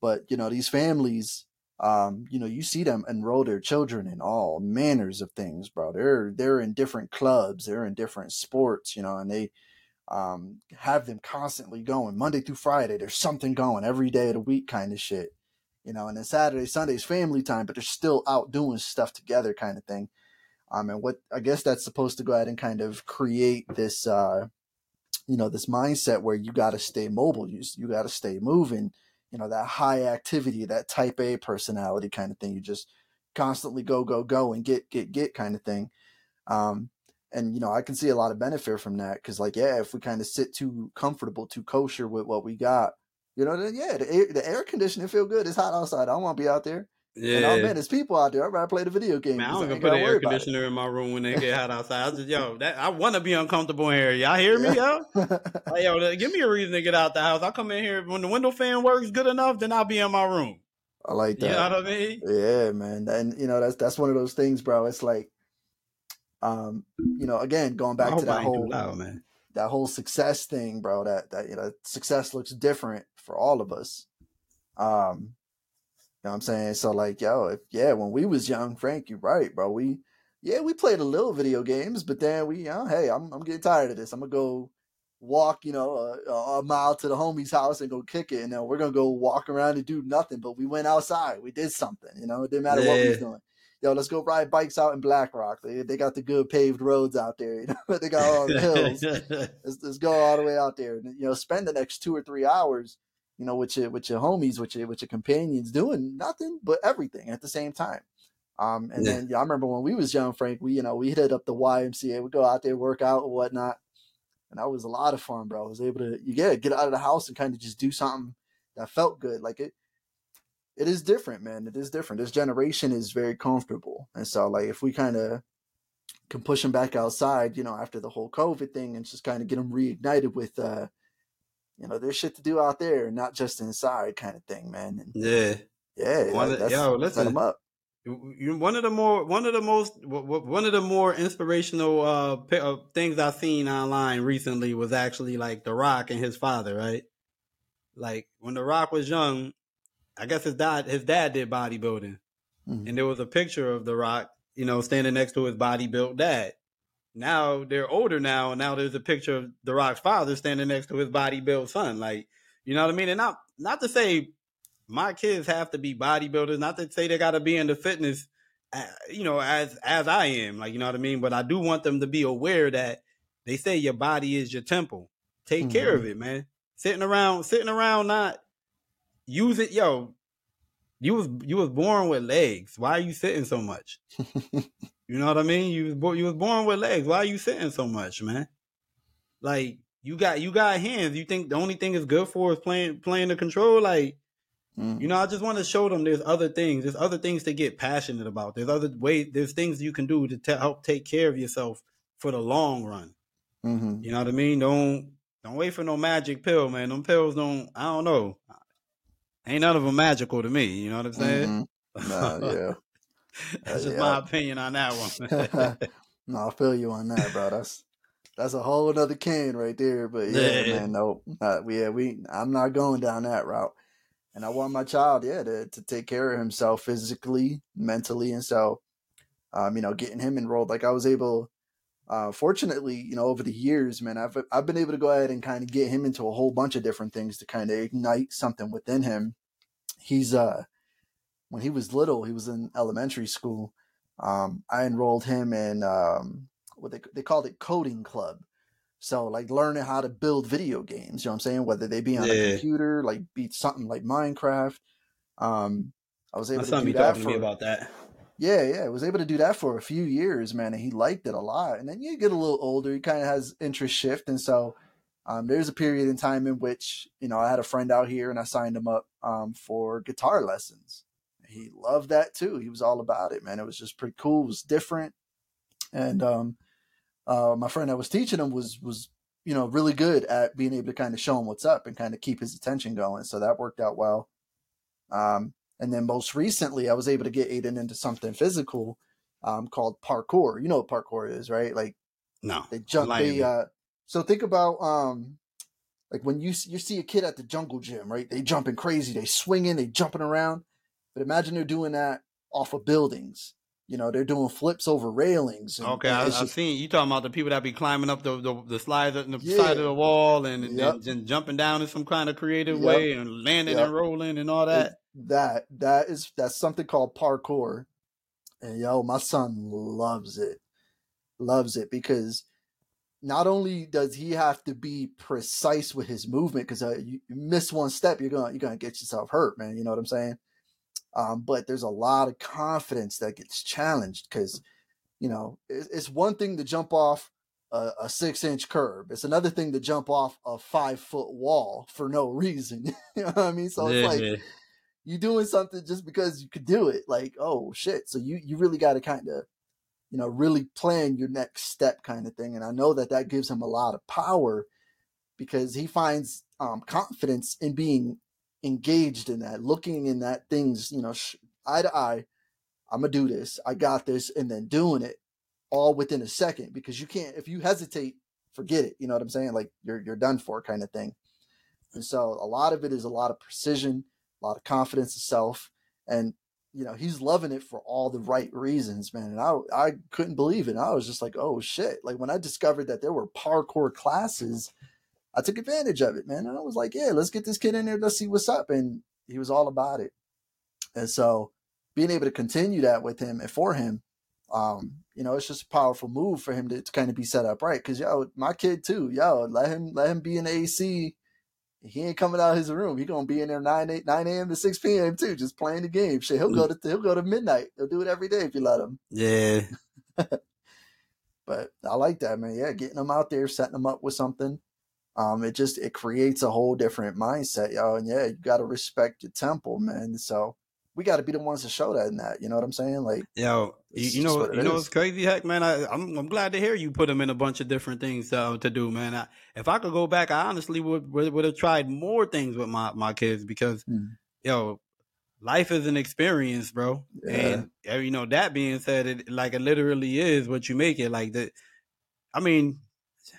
Speaker 1: But you know, these families, um, you know, you see them enroll their children in all manners of things, bro. They're they're in different clubs, they're in different sports, you know, and they um have them constantly going Monday through Friday. There's something going every day of the week, kind of shit, you know. And then Saturday, Sunday's family time, but they're still out doing stuff together, kind of thing. Um, and what I guess that's supposed to go ahead and kind of create this, uh, you know, this mindset where you got to stay mobile, you you got to stay moving, you know, that high activity, that type A personality kind of thing. You just constantly go, go, go, and get, get, get kind of thing. Um, and you know, I can see a lot of benefit from that because, like, yeah, if we kind of sit too comfortable, too kosher with what we got, you know, then yeah, the air, the air conditioning feel good. It's hot outside. I don't want to be out there. And oh
Speaker 2: Yeah.
Speaker 1: man, there's people out there. I'd rather play the video game.
Speaker 2: Man, I don't even
Speaker 1: ain't
Speaker 2: put an air conditioner in my room when they get hot outside. I just yo, that I want to be uncomfortable in here. Y'all hear me, yo? Like, yo, give me a reason to get out the house. I'll come in here when the window fan works good enough, then I'll be in my room.
Speaker 1: I like
Speaker 2: You
Speaker 1: that.
Speaker 2: know what I mean?
Speaker 1: Yeah, man. And you know, that's that's one of those things, bro. It's like um, you know, again, going back to that whole
Speaker 2: loud, man.
Speaker 1: that whole success thing, bro, that that you know, success looks different for all of us. Um, you know what I'm saying? So like, yo, if yeah, when we was young, Frank, you're right, bro. We yeah, we played a little video games, but then we, you know, hey, I'm I'm getting tired of this. I'm gonna go walk, you know, a, a mile to the homie's house and go kick it, and then we're gonna go walk around and do nothing. But we went outside, we did something, you know. It didn't matter what we was doing. Yo, let's go ride bikes out in Black Rock. They they got the good paved roads out there, you know. they got all the hills let's, let's go all the way out there and you know spend the next two or three hours you know with your with your homies with your with your companions doing nothing but everything at the same time. Um and
Speaker 2: Yeah.
Speaker 1: then yeah, i remember when we was young frank we you know we hit up the ymca we go out there work out and whatnot and that was a lot of fun bro. I was able to you get get out of the house and kind of just do something that felt good like it it is different man it is different. This generation is very comfortable and so like if we kind of can push them back outside, you know, after the whole COVID thing and just kind of get them reignited with, uh, you know, there's shit to do out there, not just inside kind of thing, man. And
Speaker 2: yeah.
Speaker 1: yeah,
Speaker 2: One
Speaker 1: that-
Speaker 2: of- yo,
Speaker 1: set them up.
Speaker 2: One of the more one of the most one of the more inspirational uh, uh things I've seen online recently was actually like The Rock and his father, right? Like when The Rock was young, I guess his dad his dad did bodybuilding, and there was a picture of The Rock, you know, standing next to his body built dad. Now they're older now, and now there's a picture of The Rock's father standing next to his body built son. Like, you know what I mean? And not not to say my kids have to be bodybuilders, not to say they got to be into fitness, uh, you know, as as I am, like you know what I mean. But I do want them to be aware that they say your body is your temple. Take mm-hmm. care of it, man. Sitting around, sitting around, not use it, yo. You was you was born with legs. Why are you sitting so much? you know what I mean? You was born you was born with legs. Why are you sitting so much, man? Like you got you got hands. You think the only thing is good for is playing playing the control? Like, mm. you know, I just want to show them there's other things. There's other things to get passionate about. There's other ways. There's things you can do to te- help take care of yourself for the long run. Mm-hmm. You know what I mean? Don't don't wait for no magic pill, man. Them pills don't. I don't know. Ain't none of them magical to me. You know what I'm saying?
Speaker 1: Mm-hmm. Nah, yeah.
Speaker 2: That's just yeah. my opinion on that
Speaker 1: one. no, I feel you on that, bro. That's that's a whole other can right there. But yeah, yeah. man, no, uh, yeah, we. I'm not going down that route. And I want my child, yeah, to to take care of himself physically, mentally, and so, um, you know, getting him enrolled. Like I was able uh, fortunately, you know, over the years, man, I've I've been able to go ahead and kind of get him into a whole bunch of different things to kind of ignite something within him. He's uh, when he was little, he was in elementary school. Um, I enrolled him in um, what they they called it coding club. So like learning how to build video games, you know what I'm saying? Whether they be on yeah. a computer, like be something like Minecraft. Um, I was able My to do that for,
Speaker 2: me about that.
Speaker 1: Yeah, yeah, I was able to do that for a few years, man, and he liked it a lot. And then you get a little older, he kind of has interest shift, and so um, there's a period in time in which you know I had a friend out here, and I signed him up um, for guitar lessons. He loved that too. He was all about it, man. It was just pretty cool. It was different, and um, uh, my friend that was teaching him was was you know really good at being able to kind of show him what's up and kind of keep his attention going. So that worked out well. Um, and then most recently, I was able to get Aiden into something physical um, called parkour. You know what parkour is, right? Like,
Speaker 2: no,
Speaker 1: they jump. They uh, so think about um, like when you you see a kid at the jungle gym, right? They jumping crazy, they swinging, they jumping around. But imagine they're doing that off of buildings. You know, they're doing flips over railings.
Speaker 2: And, okay, and I, have just, seen you talking about the people that be climbing up the the, the slides on the yeah. side of the wall and, yep. and, and, jumping down in some kind of creative yep. way and landing yep. and rolling and all that. It,
Speaker 1: that that is that's something called parkour, and yo, my son loves it, loves it because not only does he have to be precise with his movement because uh, you miss one step you're gonna you're gonna get yourself hurt man you know what i'm saying um, but there's a lot of confidence that gets challenged because, you know, it's one thing to jump off a, a, six inch curb. It's another thing to jump off a five foot wall for no reason. you know what I mean? So it's like you doing something just because you could do it. Like, oh shit. So you, you really got to kind of, you know, really plan your next step kind of thing. And I know that that gives him a lot of power because he finds um, confidence in being engaged in that, looking in that things, you know, sh- eye to eye. I'm gonna do this. I got this, and then doing it all within a second because you can't. If you hesitate, forget it. You know what I'm saying? Like you're you're done for, kind of thing. And so a lot of it is a lot of precision, a lot of confidence in self, and you know he's loving it for all the right reasons, man. And I I couldn't believe it. I was just like, oh shit! Like when I discovered that there were parkour classes I took advantage of it, man. And I was like, yeah, let's get this kid in there. Let's see what's up. And he was all about it. And so being able to continue that with him and for him, um, you know, it's just a powerful move for him to, to kind of be set up right. Cause yo, my kid too, yo, let him let him be in the AC. He ain't coming out of his room. He gonna be in there 9 8, 9 a.m. to 6 p.m. too, just playing the game. Shit, he'll go to he'll go to midnight. He'll do it every day if you let him.
Speaker 2: Yeah.
Speaker 1: but I like that, man. Yeah, getting them out there, setting them up with something um, it just it creates a whole different mindset, yo. And yeah, you got to respect your temple, man. So we got to be the ones to show that in that. You know what I'm saying? Like,
Speaker 2: yo, you, you know, you know, it's crazy, heck, man. I, I'm I'm glad to hear you put them in a bunch of different things uh, to do, man. I, if I could go back, I honestly would would, would have tried more things with my my kids because, mm. yo, life is an experience, bro. Yeah. And uh, you know, that being said, it like it literally is what you make it. Like that. I mean,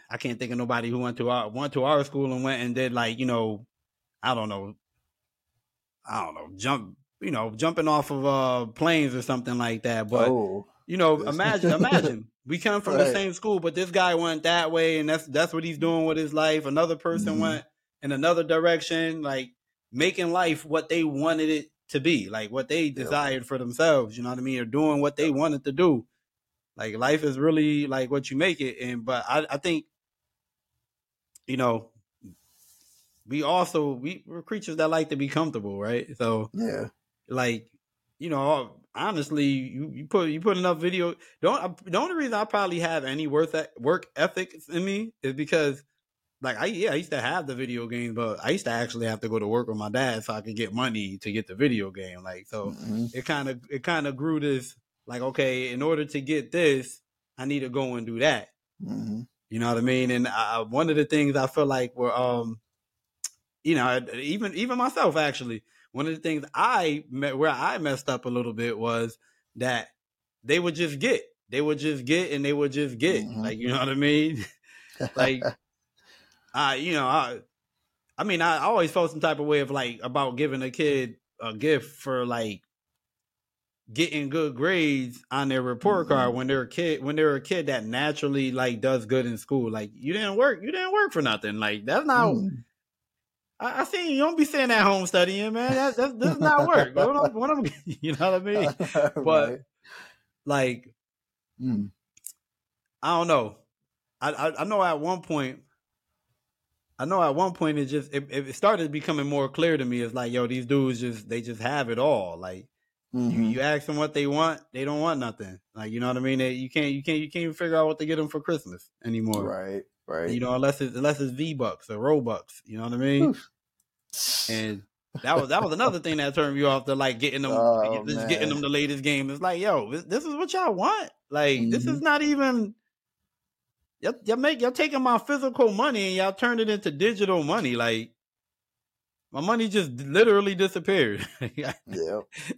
Speaker 2: I can't think of nobody who went to our went to our school and went and did like you know, I don't know, I don't know, jump you know, jumping off of uh planes or something like that. But
Speaker 1: oh,
Speaker 2: you know, imagine, imagine we come from the same school, but this guy went that way, and that's that's what he's doing with his life. Another person
Speaker 1: Mhm.
Speaker 2: went in another direction, like making life what they wanted it to be, like what they desired for themselves. You know what I mean? Or doing what they wanted to do. Like life is really like what you make it, and but I, I think, you know, we also we we're creatures that like to be comfortable, right? So
Speaker 1: yeah.
Speaker 2: like you know honestly you, you put you put enough video don't the only reason i probably have any worth work ethics in me is because like i yeah i used to have the video game but i used to actually have to go to work with my dad so i could get money to get the video game like so
Speaker 1: Mhm.
Speaker 2: it kind of it kind of grew this like okay in order to get this i need to go and do that
Speaker 1: Mhm.
Speaker 2: You know what I mean? And I, one of the things I feel like were, um, you know, even even myself actually, one of the things I met where I messed up a little bit was that they would just get, they would just get, and they would just get,
Speaker 1: Mhm.
Speaker 2: like you know what I mean? like, I, you know, I, I mean, I always felt some type of way of like about giving a kid a gift for like getting good grades on their report
Speaker 1: Mm-hmm.
Speaker 2: card when they're a kid when they're a kid that naturally like does good in school. Like you didn't work you didn't work for nothing. Like that's not
Speaker 1: Mm.
Speaker 2: I, I seen you. Don't be sitting at home studying man. That, that's this is not work. What I'm, what I'm- you know what I mean?
Speaker 1: Right.
Speaker 2: like
Speaker 1: Mm.
Speaker 2: I don't know. I, I I know at one point I know at one point it just it, it started becoming more clear to me. It's like yo these dudes just they just have it all. Like You,
Speaker 1: Mhm.
Speaker 2: you ask them what they want, they don't want nothing. Like you know what I mean? They, you can't you can't you can't even figure out what to get them for Christmas anymore.
Speaker 1: Right. Right.
Speaker 2: You know, unless it's unless it's V bucks or Robux. You know what I mean?
Speaker 1: Oof.
Speaker 2: And that was that was another thing that turned you off to like getting them
Speaker 1: Oh,
Speaker 2: just
Speaker 1: man.
Speaker 2: getting them the latest game. It's like, yo, this, this is what y'all want. Like this
Speaker 1: Mhm.
Speaker 2: is not even. Y'all, y'all make y'all taking my physical money and y'all turn it into digital money. Like my money just literally disappeared.
Speaker 1: Yeah.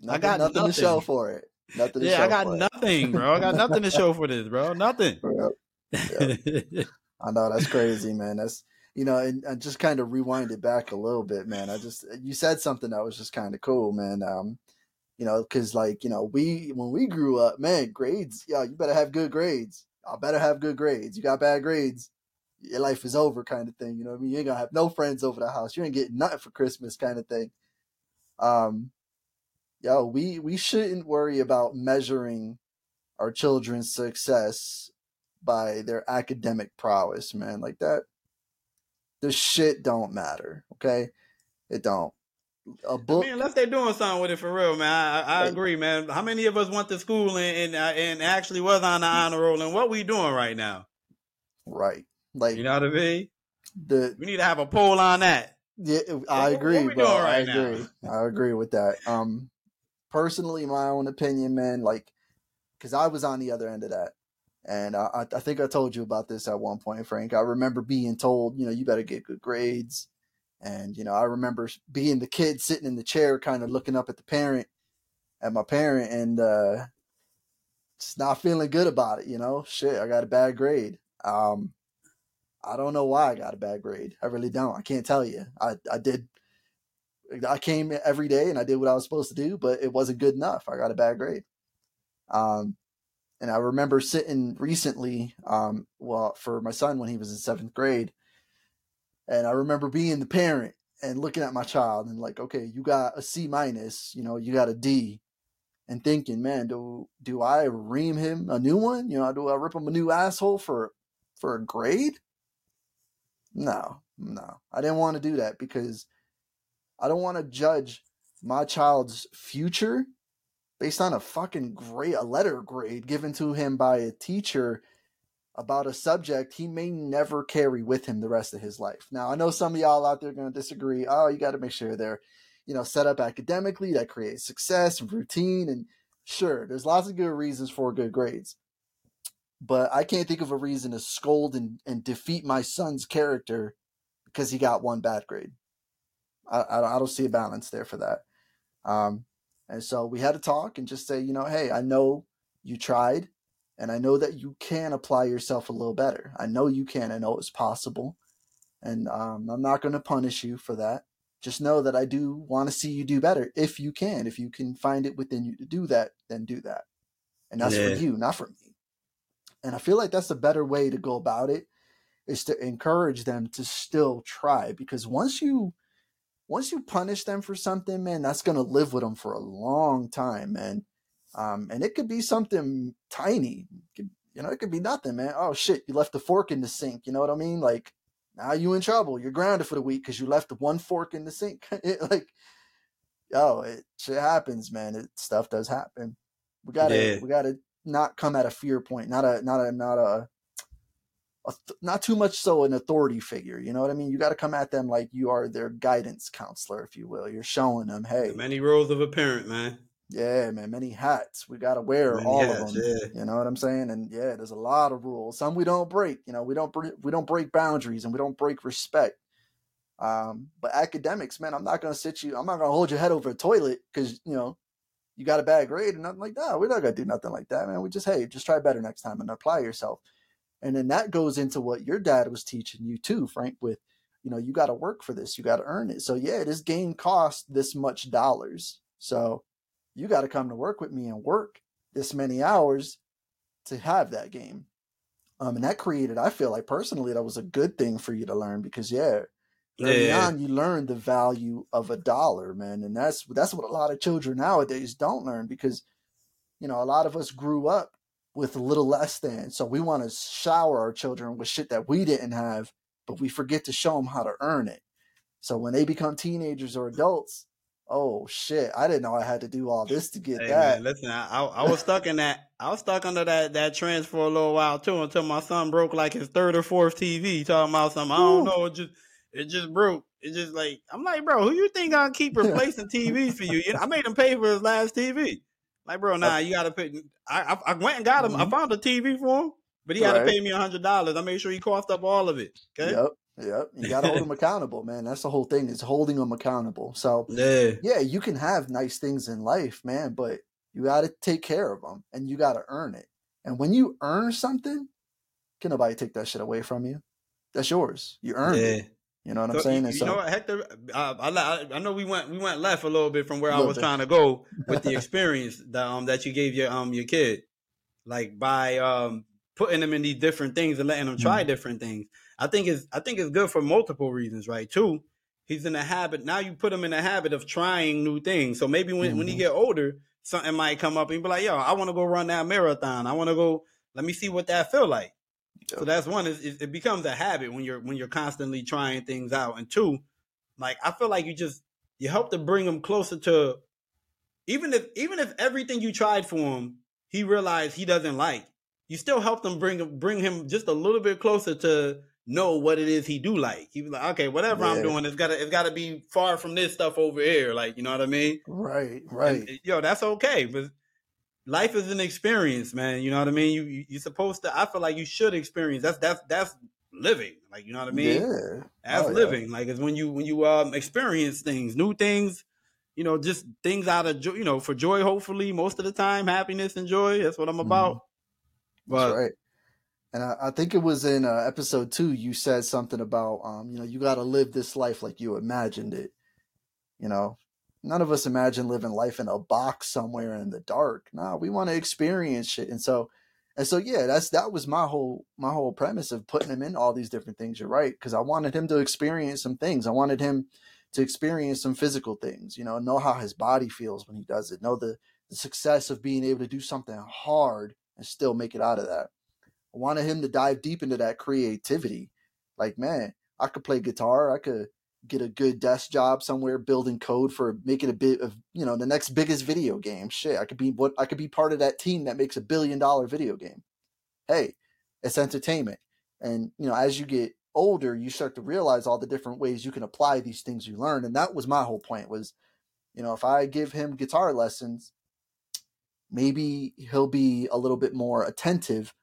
Speaker 2: I got
Speaker 1: nothing, to show for it. Nothing to
Speaker 2: yeah, I got
Speaker 1: for it.
Speaker 2: nothing, bro. I got nothing to show for this, bro. Nothing.
Speaker 1: Yep. I know that's crazy, man. That's you know, and, and just kind of rewind it back a little bit, man. I just you said something that was just kind of cool, man. Um, you know, because like you know, we when we grew up, man, grades, yeah, you better have good grades. I better have good grades. You got bad grades, your life is over, kind of thing. You know what I mean? You ain't gonna have no friends over the house. You ain't getting nothing for Christmas, kind of thing. Um, yo, we we shouldn't worry about measuring our children's success by their academic prowess, man. Like that, the shit don't matter. Okay, it don't. A book,
Speaker 2: mean, unless they're doing something with it for real, man. I, I, I
Speaker 1: Like-
Speaker 2: agree, man. How many of us went to school and and, and actually was on the honor roll? And what we doing right now?
Speaker 1: right? Like
Speaker 2: You know what I mean?
Speaker 1: the
Speaker 2: We need to have a poll on that.
Speaker 1: Yeah, I
Speaker 2: What- what
Speaker 1: agree, bro.
Speaker 2: doing
Speaker 1: I
Speaker 2: right now?
Speaker 1: agree. I agree with that. Um, personally, my own opinion, man, like, because I was on the other end of that, and I, I I think I told you about this at one point, Frank. I remember being told, you know, you better get good grades, and you know, I remember being the kid sitting in the chair, kind of looking up at the parent, at my parent, and uh, just not feeling good about it. You know, shit, I got a bad grade. Um, I don't know why I got a bad grade. I really don't. I can't tell you. I, I did. I came every day and I did what I was supposed to do, but it wasn't good enough. I got a bad grade. Um, and I remember sitting recently, um, well, for my son when he was in seventh grade, and I remember being the parent and looking at my child and like, okay, you got a C minus, you know, you got a D, and thinking, man, do do I ream him a new one? You know, do I rip him a new asshole for for a grade? No, no. I didn't want to do that because I don't want to judge my child's future based on a fucking grade, a letter grade given to him by a teacher about a subject he may never carry with him the rest of his life. Now, I know some of y'all out there are going to disagree. Oh, you got to make sure they're, you know, set up academically that creates success and routine. And sure, there's lots of good reasons for good grades but I can't think of a reason to scold and, and defeat my son's character because he got one bad grade. I, I, I don't see a balance there for that. Um, and so we had to talk and just say, you know, hey, I know you tried and I know that you can apply yourself a little better. I know you can. I know it's possible. And um, I'm not going to punish you for that. just know that I do want to see you do better if you can. If you can find it within you to do that, then do that. And that's
Speaker 2: Yeah.
Speaker 1: for you, not for me. And I feel like that's a better way to go about it is to encourage them to still try because once you once you punish them for something, man, that's gonna live with them for a long time, man. Um, and it could be something tiny. Could- you know, it could be nothing, man. Oh shit, you left the fork in the sink. You know what I mean? Like now you in trouble. You're grounded for the week because you left one fork in the sink. it, like, oh, it shit happens, man. It stuff does happen. We gotta
Speaker 2: Yeah.
Speaker 1: we gotta not come at a fear point, not a not a not a, a th- not too much so an authority figure. You know what I mean? You got to come at them like you are their guidance counselor, if you will. You're showing them, hey,
Speaker 2: Many roles of a parent, man.
Speaker 1: yeah, man, many hats. We got to wear
Speaker 2: Many
Speaker 1: all
Speaker 2: hats,
Speaker 1: of them.
Speaker 2: yeah.
Speaker 1: You know what I'm saying? And yeah, there's a lot of rules. Some we don't break. You know, we don't bre- we don't break boundaries and we don't break respect. Um, but academics, man, I'm not gonna sit you. I'm not gonna hold your head over a toilet because you know you got a bad grade and nothing like that. We're not gonna do nothing like that, man. We just hey, just try better next time and apply yourself. And then that goes into what your dad was teaching you too, Frank. With you know, you got to work for this. You got to earn it. So yeah, this game costs this much dollars. So you got to come to work with me and work this many hours to have that game. Um, and that created, I feel like personally, that was a good thing for you to learn because yeah, early
Speaker 2: Yeah.
Speaker 1: on you learn the value of a dollar, man, and that's that's what a lot of children nowadays don't learn because you know a lot of us grew up with a little less than, so we want to shower our children with shit that we didn't have, but we forget to show them how to earn it. So when they become teenagers or adults, oh shit, I didn't know I had to do all this to get
Speaker 2: Hey
Speaker 1: that.
Speaker 2: man, listen, I, I I was stuck in that. I was stuck under that that trance for a little while too, until my son broke like his third or fourth TV. Talking about something, I don't
Speaker 1: Ooh.
Speaker 2: know. Just it just broke. It just like I'm like, bro, who you think gonna keep replacing TVs for you? You know, I made him pay for his last TV. Like, bro, nah, you gotta pay. I I, I went and got him. I
Speaker 1: Mhm.
Speaker 2: found a TV for him, but he had to pay me a hundred dollars. I made sure he coughed up all of it. Okay.
Speaker 1: Yep, yep. You got to hold them accountable, man. That's the whole thing is holding them accountable. So
Speaker 2: Yeah.
Speaker 1: yeah, you can have nice things in life, man, but you got to take care of them and you got to earn it. And when you earn something, can nobody take that shit away from you? That's yours. You earned
Speaker 2: Yeah.
Speaker 1: it. You know what I'm saying?
Speaker 2: You,
Speaker 1: And
Speaker 2: you
Speaker 1: so,
Speaker 2: know what, Hector? Uh, I, I know we went we went left a little bit from where I was
Speaker 1: bit.
Speaker 2: trying to go with the experience that um that you gave your um your kid, like by um putting them in these different things and letting them
Speaker 1: Mm-hmm.
Speaker 2: try different things. I think it's I think it's good for multiple reasons, right? Two, he's in the habit now. You put him in the habit of trying new things. So maybe when when he
Speaker 1: Mhm.
Speaker 2: get older, something might come up and be like, "Yo, I want to go run that marathon. I want to go. Let me see what that feel like." So that's one. Is it becomes a habit when you're when you're constantly trying things out. And two, like I feel like you just you help to bring him closer to even if even if everything you tried for him he realized he doesn't like. You still help them bring bring him just a little bit closer to know what it is he do like. He was like, okay, whatever I'm doing, it's gotta it's gotta be far from this stuff over here. Like you know what I mean?
Speaker 1: right,
Speaker 2: And,
Speaker 1: right.
Speaker 2: yo, that's okay. But life is an experience, man. You know what I mean? You, you you're supposed to. I feel like you should experience. That's that's that's living. Like you know what I mean?
Speaker 1: yeah.
Speaker 2: That's
Speaker 1: Oh, yeah.
Speaker 2: living. Like it's when you when you um experience things, new things. You know, just things out of joy. You know, for joy. Hopefully, most of the time, happiness and joy. That's what I'm about.
Speaker 1: Mm-hmm. That's right. And I, I think it was in uh, episode two, you said something about, um, you know, you got to live this life like you imagined it. You know, none of us imagine living life in a box somewhere in the dark. No, we want to experience shit. And so, and so, yeah, that's that was my whole my whole premise of putting him in all these different things. You're right, because I wanted him to experience some things. I wanted him to experience some physical things. You know, know how his body feels when he does it. Know the the success of being able to do something hard and still make it out of that. I wanted him to dive deep into that creativity. Like, man, I could play guitar. I could get a good desk job somewhere building code for making a bit of, you know, the next biggest video game. Shit, I could be what I could be part of that team that makes a billion dollar video game. Hey, it's entertainment. And, you know, as you get older, you start to realize all the different ways you can apply these things you learn. And that was my whole point was, you know, if I give him guitar lessons, maybe he'll be a little bit more attentive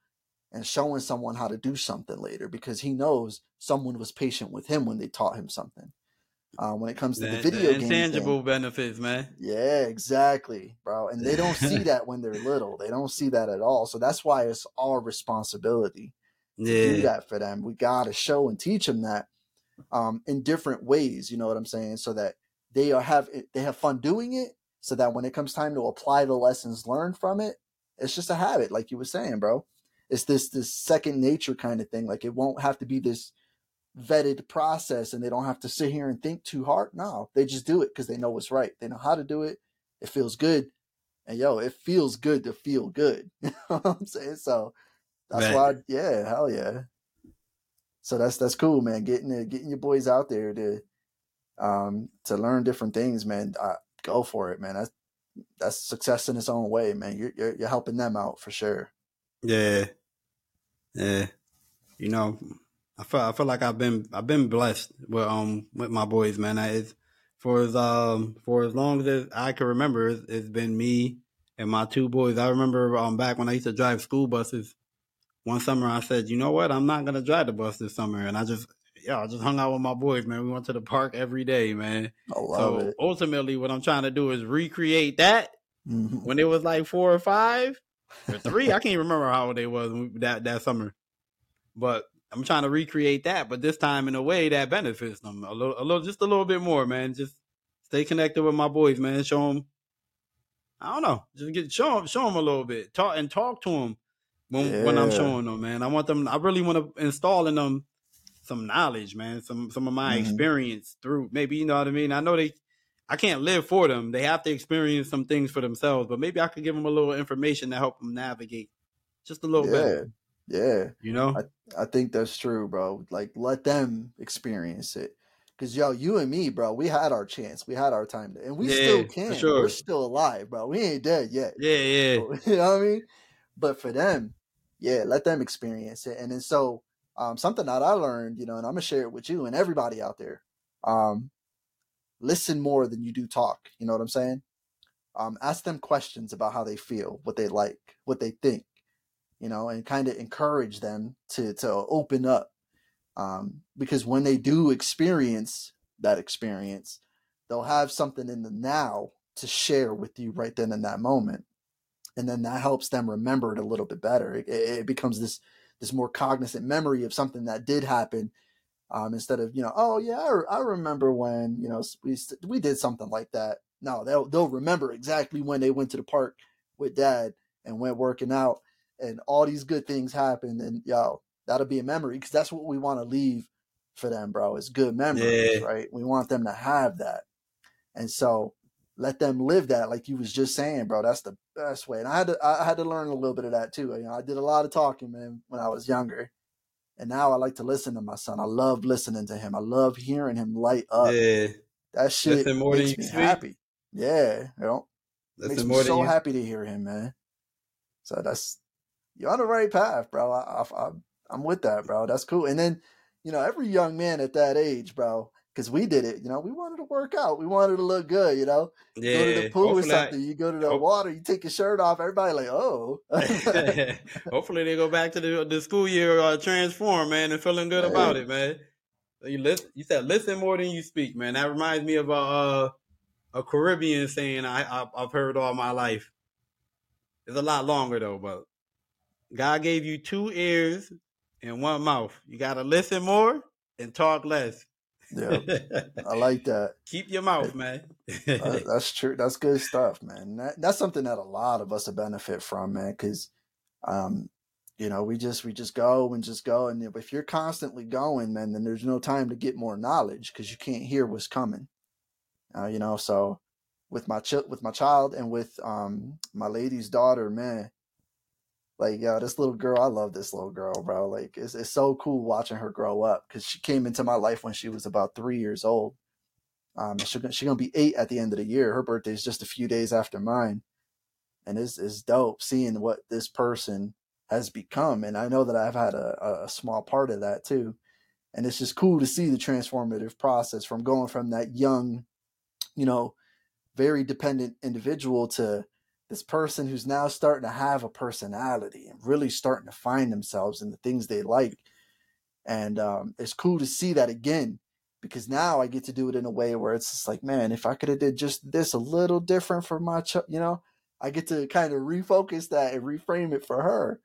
Speaker 1: and showing someone how to do something later because he knows someone was patient with him when they taught him something. Uh, when it comes to the,
Speaker 2: the,
Speaker 1: video
Speaker 2: the
Speaker 1: game
Speaker 2: intangible
Speaker 1: thing,
Speaker 2: benefits, man.
Speaker 1: yeah, exactly, bro. And they don't see that when they're little. They don't see that at all. So that's why it's our responsibility to do that for them. We gotta show and teach them that. um, in different ways. You know what I'm saying? So that they are have they have fun doing it. So that when it comes time to apply the lessons learned from it, it's just a habit, like you were saying, bro. It's this this second nature kind of thing. Like it won't have to be this vetted process, and they don't have to sit here and think too hard. No, they just do it because they know what's right. They know how to do it. It feels good, and yo, it feels good to feel good. you know what I'm saying? So that's
Speaker 2: Man.
Speaker 1: why, yeah, hell yeah. So that's that's cool, man. Getting the, getting your boys out there to um to learn different things, man. Uh, go for it, man. That's that's success in its own way, man. You're you're, you're helping them out for sure.
Speaker 2: Yeah, yeah. You know, I feel I feel like I've been I've been blessed with um with my boys, man. I, it's for as um for as long as I can remember, it's, it's been me and my two boys. I remember um back when I used to drive school buses. One summer, I said, you know what? I'm not gonna drive the bus this summer, and I just yeah, I just hung out with my boys, man. We went to the park every day, man.
Speaker 1: I love
Speaker 2: So
Speaker 1: it.
Speaker 2: ultimately, what I'm trying to do is recreate that
Speaker 1: Mhm.
Speaker 2: when it was like four or five or three. I can't even remember how old they was that that summer. But I'm trying to recreate that, but this time in a way that benefits them a little, a little, just a little bit more, man. Just stay connected with my boys, man. Show them. I don't know. Just get show them, show them a little bit. Talk and talk to them when when I'm showing them, man. I want them. I really want to install in them some knowledge, man. Some some of my
Speaker 1: Mhm.
Speaker 2: experience through maybe you know what I mean. I know they. I can't live for them. They have to experience some things for themselves. But maybe I could give them a little information to help them navigate just a little
Speaker 1: Yeah,
Speaker 2: better.
Speaker 1: Yeah.
Speaker 2: You know?
Speaker 1: I I think that's true, bro. Like let them experience it. Cause yo, you and me, bro, we had our chance. We had our time, to, and we
Speaker 2: Yeah,
Speaker 1: still can.
Speaker 2: sure.
Speaker 1: We're still alive, bro. We ain't dead yet.
Speaker 2: yeah, yeah,
Speaker 1: you know what I mean? But for them, yeah, let them experience it. And then so um, something that I learned, you know, and I'm gonna share it with you and everybody out there. Um, listen more than you do talk. You know what I'm saying? Um, ask them questions about how they feel, what they like, what they think, you know, and kind of encourage them to to open up. Um, because when they do experience that experience, they'll have something in the now to share with you right then in that moment and then that helps them remember it a little bit better. It, it becomes this this more cognizant memory of something that did happen, um, instead of you know, oh yeah, I, I remember when you know we we did something like that. No, they'll they'll remember exactly when they went to the park with dad and went working out, and all these good things happened, and yo, that'll be a memory because that's what we want to leave for them, bro. It's good memories,
Speaker 2: Yeah.
Speaker 1: right? We want them to have that, and so let them live that like you was just saying bro that's the best way and i had to i had to learn a little bit of that too you know i did a lot of talking man when i was younger and now i like to listen to my son i love listening to him i love hearing him light up
Speaker 2: yeah.
Speaker 1: that shit
Speaker 2: more than
Speaker 1: makes
Speaker 2: you
Speaker 1: me
Speaker 2: speak.
Speaker 1: happy yeah you know makes me so happy to hear him man so that's you're on the right path bro I, I, i'm with that bro that's cool and then you know every young man at that age bro because we did it you know we wanted to work out we wanted to look good you know
Speaker 2: Yeah.
Speaker 1: go to the pool or
Speaker 2: Hopefully I-
Speaker 1: something. You go to the
Speaker 2: hope-
Speaker 1: water, you take your shirt off. Everybody like, oh,
Speaker 2: Hopefully they go back to the the school year uh, transform, man, and feeling good about it, man. You listen. You said listen more than you speak, man. That reminds me of a uh, a Caribbean saying I, I I've heard all my life. It's a lot longer though, but God gave you two ears and one mouth. You gotta listen more and talk less.
Speaker 1: yeah, I like that.
Speaker 2: Keep your mouth, man.
Speaker 1: Uh, that's true. That's good stuff, man. That, that's something that a lot of us will benefit from, man. Because, um, you know, we just we just go and just go, and if you're constantly going, man, then there's no time to get more knowledge because you can't hear what's coming. Uh, you know, so with my ch- with my child and with um my lady's daughter, man, like yo, this little girl, I love this little girl, bro. Like it's it's so cool watching her grow up because she came into my life when she was about three years old. Um, she's she gonna be eight at the end of the year. Her birthday is just a few days after mine, and it's it's dope seeing what this person has become. And I know that I've had a, a small part of that too. And it's just cool to see the transformative process from going from that young, you know, very dependent individual to this person who's now starting to have a personality and really starting to find themselves in the things they like. And um, it's cool to see that again because now I get to do it in a way where it's just like, man, if I could have did just this a little different for my, ch- you know, I get to kind of refocus that and reframe it for her.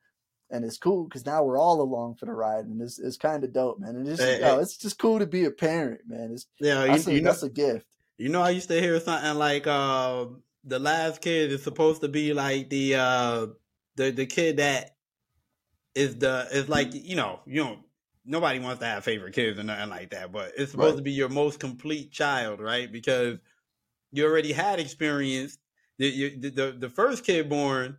Speaker 1: and it's cool because now we're all along for the ride, and it's it's kind of dope, man. And it's
Speaker 2: Hey,
Speaker 1: yo,
Speaker 2: hey.
Speaker 1: it's just cool to be a parent, man. It's
Speaker 2: Yeah,
Speaker 1: that's,
Speaker 2: you,
Speaker 1: a,
Speaker 2: you know,
Speaker 1: that's a gift.
Speaker 2: you know, I used to hear something like uh, the last kid is supposed to be like the uh, the the kid that is the is like you know you know nobody wants to have favorite kids or nothing like that, but it's supposed
Speaker 1: Right.
Speaker 2: to be your most complete child, right? Because you already had experience. The, the, the first kid born,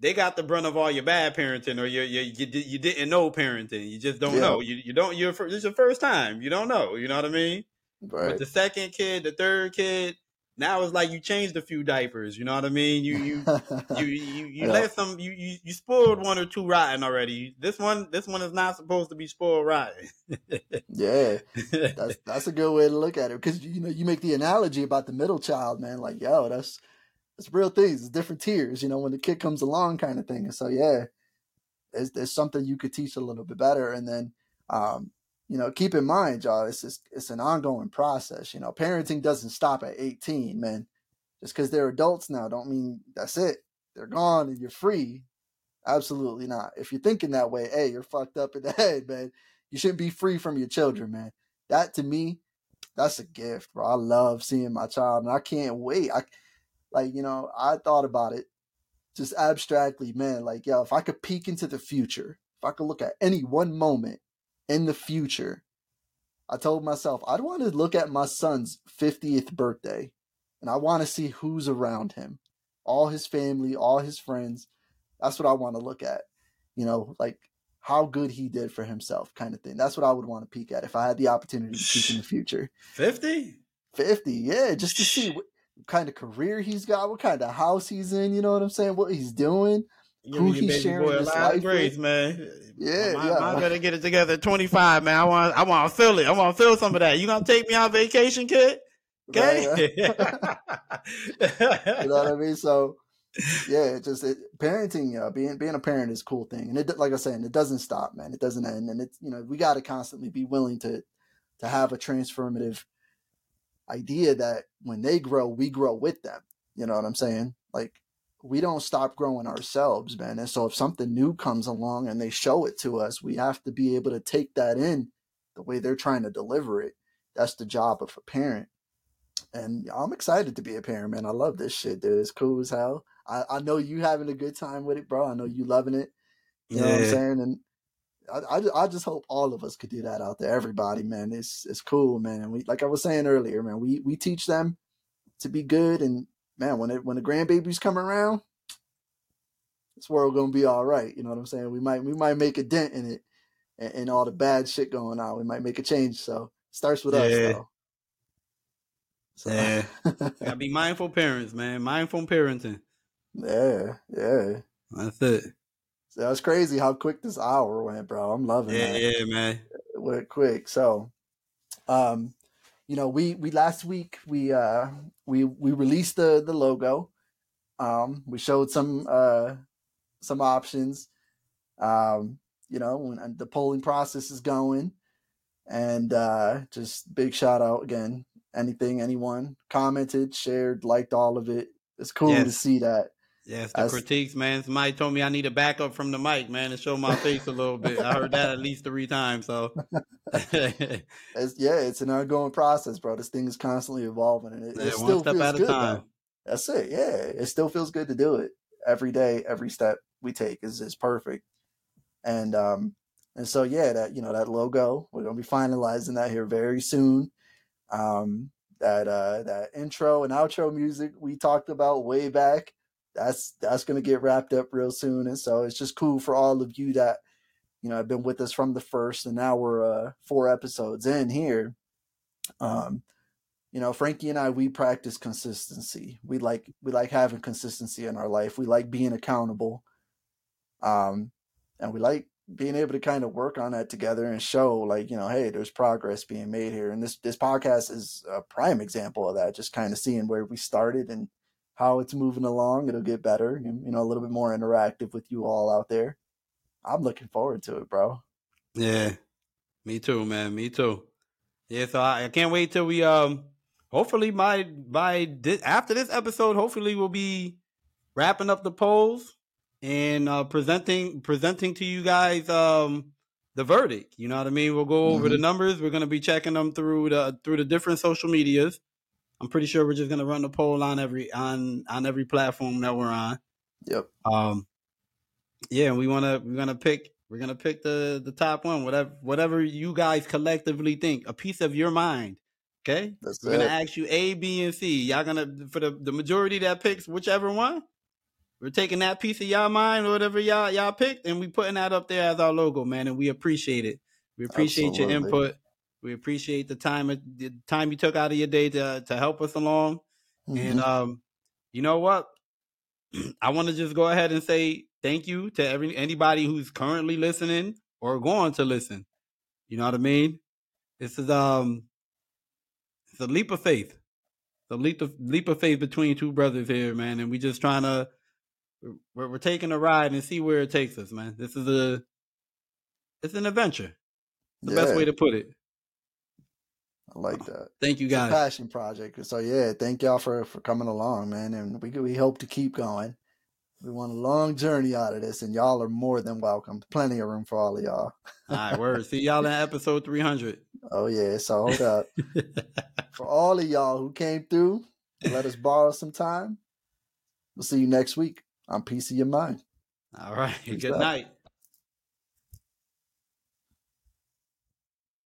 Speaker 2: they got the brunt of all your bad parenting, or you you you, you didn't know parenting. You just don't
Speaker 1: Yeah.
Speaker 2: know. You you don't. You're this is your first time. You don't know. You know what I mean?
Speaker 1: Right.
Speaker 2: But the second kid, the third kid, now it's like you changed a few diapers. You know what I mean? You you you you, you
Speaker 1: Yeah.
Speaker 2: let some you, you you spoiled one or two rotten already. This one this one is not supposed to be spoiled rotten.
Speaker 1: yeah, that's that's a good way to look at it because you know you make the analogy about the middle child, man. Like, yo, that's that's real things. It's different tiers, you know, when the kid comes along, kind of thing. And so, yeah, there's there's something you could teach a little bit better, and then, um, you know, keep in mind, y'all, it's just, it's an ongoing process. You know, parenting doesn't stop at 18, man. Just because they're adults now, don't mean that's it. They're gone and you're free. Absolutely not. If you're thinking that way, hey, you're fucked up in the head, man. You shouldn't be free from your children, man. That to me, that's a gift, bro. I love seeing my child, and I can't wait. I like, you know, I thought about it just abstractly, man. Like, yo, if I could peek into the future, if I could look at any one moment in the future, I told myself I'd want to look at my son's 50th birthday, and I want to see who's around him, all his family, all his friends. That's what I want to look at. You know, like how good he did for himself, kind of thing. That's what I would want to peek at if I had the opportunity to peek in the future.
Speaker 2: Fifty?
Speaker 1: 50, yeah, just to see what kind of career he's got, what kind of house he's in, you know what I'm saying? What he's doing. Who
Speaker 2: your
Speaker 1: he's
Speaker 2: baby
Speaker 1: sharing
Speaker 2: boy a lot
Speaker 1: life
Speaker 2: of grace, man.
Speaker 1: Yeah,
Speaker 2: my,
Speaker 1: yeah.
Speaker 2: my better get it together 25, man. I want, I want to feel it. I want to feel some of that. You gonna take me on vacation, kid? Okay.
Speaker 1: Right? you know what I mean? So, yeah, it just it, parenting, uh, being being a parent is a cool thing, and it like I saying, it doesn't stop, man. It doesn't end, and it's you know we got to constantly be willing to to have a transformative idea that when they grow, we grow with them. You know what I'm saying? Like we don't stop growing ourselves, man. And so if something new comes along and they show it to us, we have to be able to take that in the way they're trying to deliver it. That's the job of a parent. And I'm excited to be a parent, man. I love this shit, dude. It's cool as hell. I, I know you having a good time with it, bro. I know you loving it. You know what I'm saying? And I, I, I just hope all of us could do that out there. Everybody, man. It's it's cool, man. And we like I was saying earlier, man, we we teach them to be good and man, when it when the grandbabies come around, this world gonna be all right. You know what I'm saying? We might we might make a dent in it and, and all the bad shit going on. We might make a change. So it starts with
Speaker 2: Yeah.
Speaker 1: us though. So,
Speaker 2: Yeah. Gotta be mindful parents, man. Mindful parenting.
Speaker 1: yeah, yeah.
Speaker 2: That's it.
Speaker 1: So that's crazy how quick this hour went, bro. I'm loving it.
Speaker 2: Yeah,
Speaker 1: that.
Speaker 2: yeah, man.
Speaker 1: It went quick. So, um, you know, we we last week we uh we we released the the logo. Um, we showed some uh some options. Um, you know, when and the polling process is going, and uh, just big shout out again. Anything, anyone commented, shared, liked all of it. It's cool to see that.
Speaker 2: Yes, the
Speaker 1: That's-
Speaker 2: critiques, man. Somebody told me I need a backup from the mic, man, to show my face a little bit. I heard that at least three times. So,
Speaker 1: It's, yeah, it's an ongoing process, bro. This thing is constantly evolving, and it,
Speaker 2: Yeah,
Speaker 1: it
Speaker 2: one
Speaker 1: still
Speaker 2: step
Speaker 1: feels
Speaker 2: at a
Speaker 1: good.
Speaker 2: time.
Speaker 1: That's it. Yeah, it still feels good to do it every day. Every step we take is is perfect, and um, and so yeah, that you know that logo we're gonna be finalizing that here very soon. Um, that uh that intro and outro music we talked about way back. That's that's gonna get wrapped up real soon, and so it's just cool for all of you that you know have been with us from the first, and now we're uh four episodes in here. Um, you know, Frankie and I we practice consistency. We like we like having consistency in our life. We like being accountable. Um, and we like being able to kind of work on that together and show like, you know, hey, there's progress being made here. And this this podcast is a prime example of that, just kind of seeing where we started and how it's moving along. It'll get better, you know, a little bit more interactive with you all out there. I'm looking forward to it, bro.
Speaker 2: yeah, me too, man. Me too. Yeah, so I, I can't wait till we um. Hopefully, my by this, after this episode, hopefully we'll be wrapping up the polls and uh, presenting presenting to you guys um, the verdict. You know what I mean? We'll go over mm-hmm. the numbers. We're gonna be checking them through the through the different social medias. I'm pretty sure we're just gonna run the poll on every on on every platform that we're on.
Speaker 1: Yep.
Speaker 2: Um. Yeah, we wanna we're gonna pick we're gonna pick the the top one, whatever whatever you guys collectively think, a piece of your mind. Okay,
Speaker 1: That's
Speaker 2: we're it. gonna ask you A, B, and C. Y'all gonna for the the majority that picks whichever one. We're taking that piece of y'all mind or whatever y'all y'all picked, and we putting that up there as our logo, man. And we appreciate it. We appreciate Absolutely. your input. We appreciate the time the time you took out of your day to to help us along. Mm-hmm. And um, you know what? I want to just go ahead and say thank you to every anybody who's currently listening or going to listen. You know what I mean? This is um it's a leap of faith. the leap of leap of faith between two brothers here, man. And we're just trying to we're, we're taking a ride and see where it takes us, man. This is a it's an adventure. The yeah. best way to put it.
Speaker 1: I like oh, that.
Speaker 2: Thank you guys.
Speaker 1: passion project. So yeah, thank y'all for for coming along, man. And we we hope to keep going. We want a long journey out of this, and y'all are more than welcome. Plenty of room for all of y'all.
Speaker 2: all right, word. See y'all in episode 300.
Speaker 1: Oh, yeah. So hold up. for all of y'all who came through, let us borrow some time. We'll see you next week on Piece of Your Mind.
Speaker 2: All right. Peace Good out. night.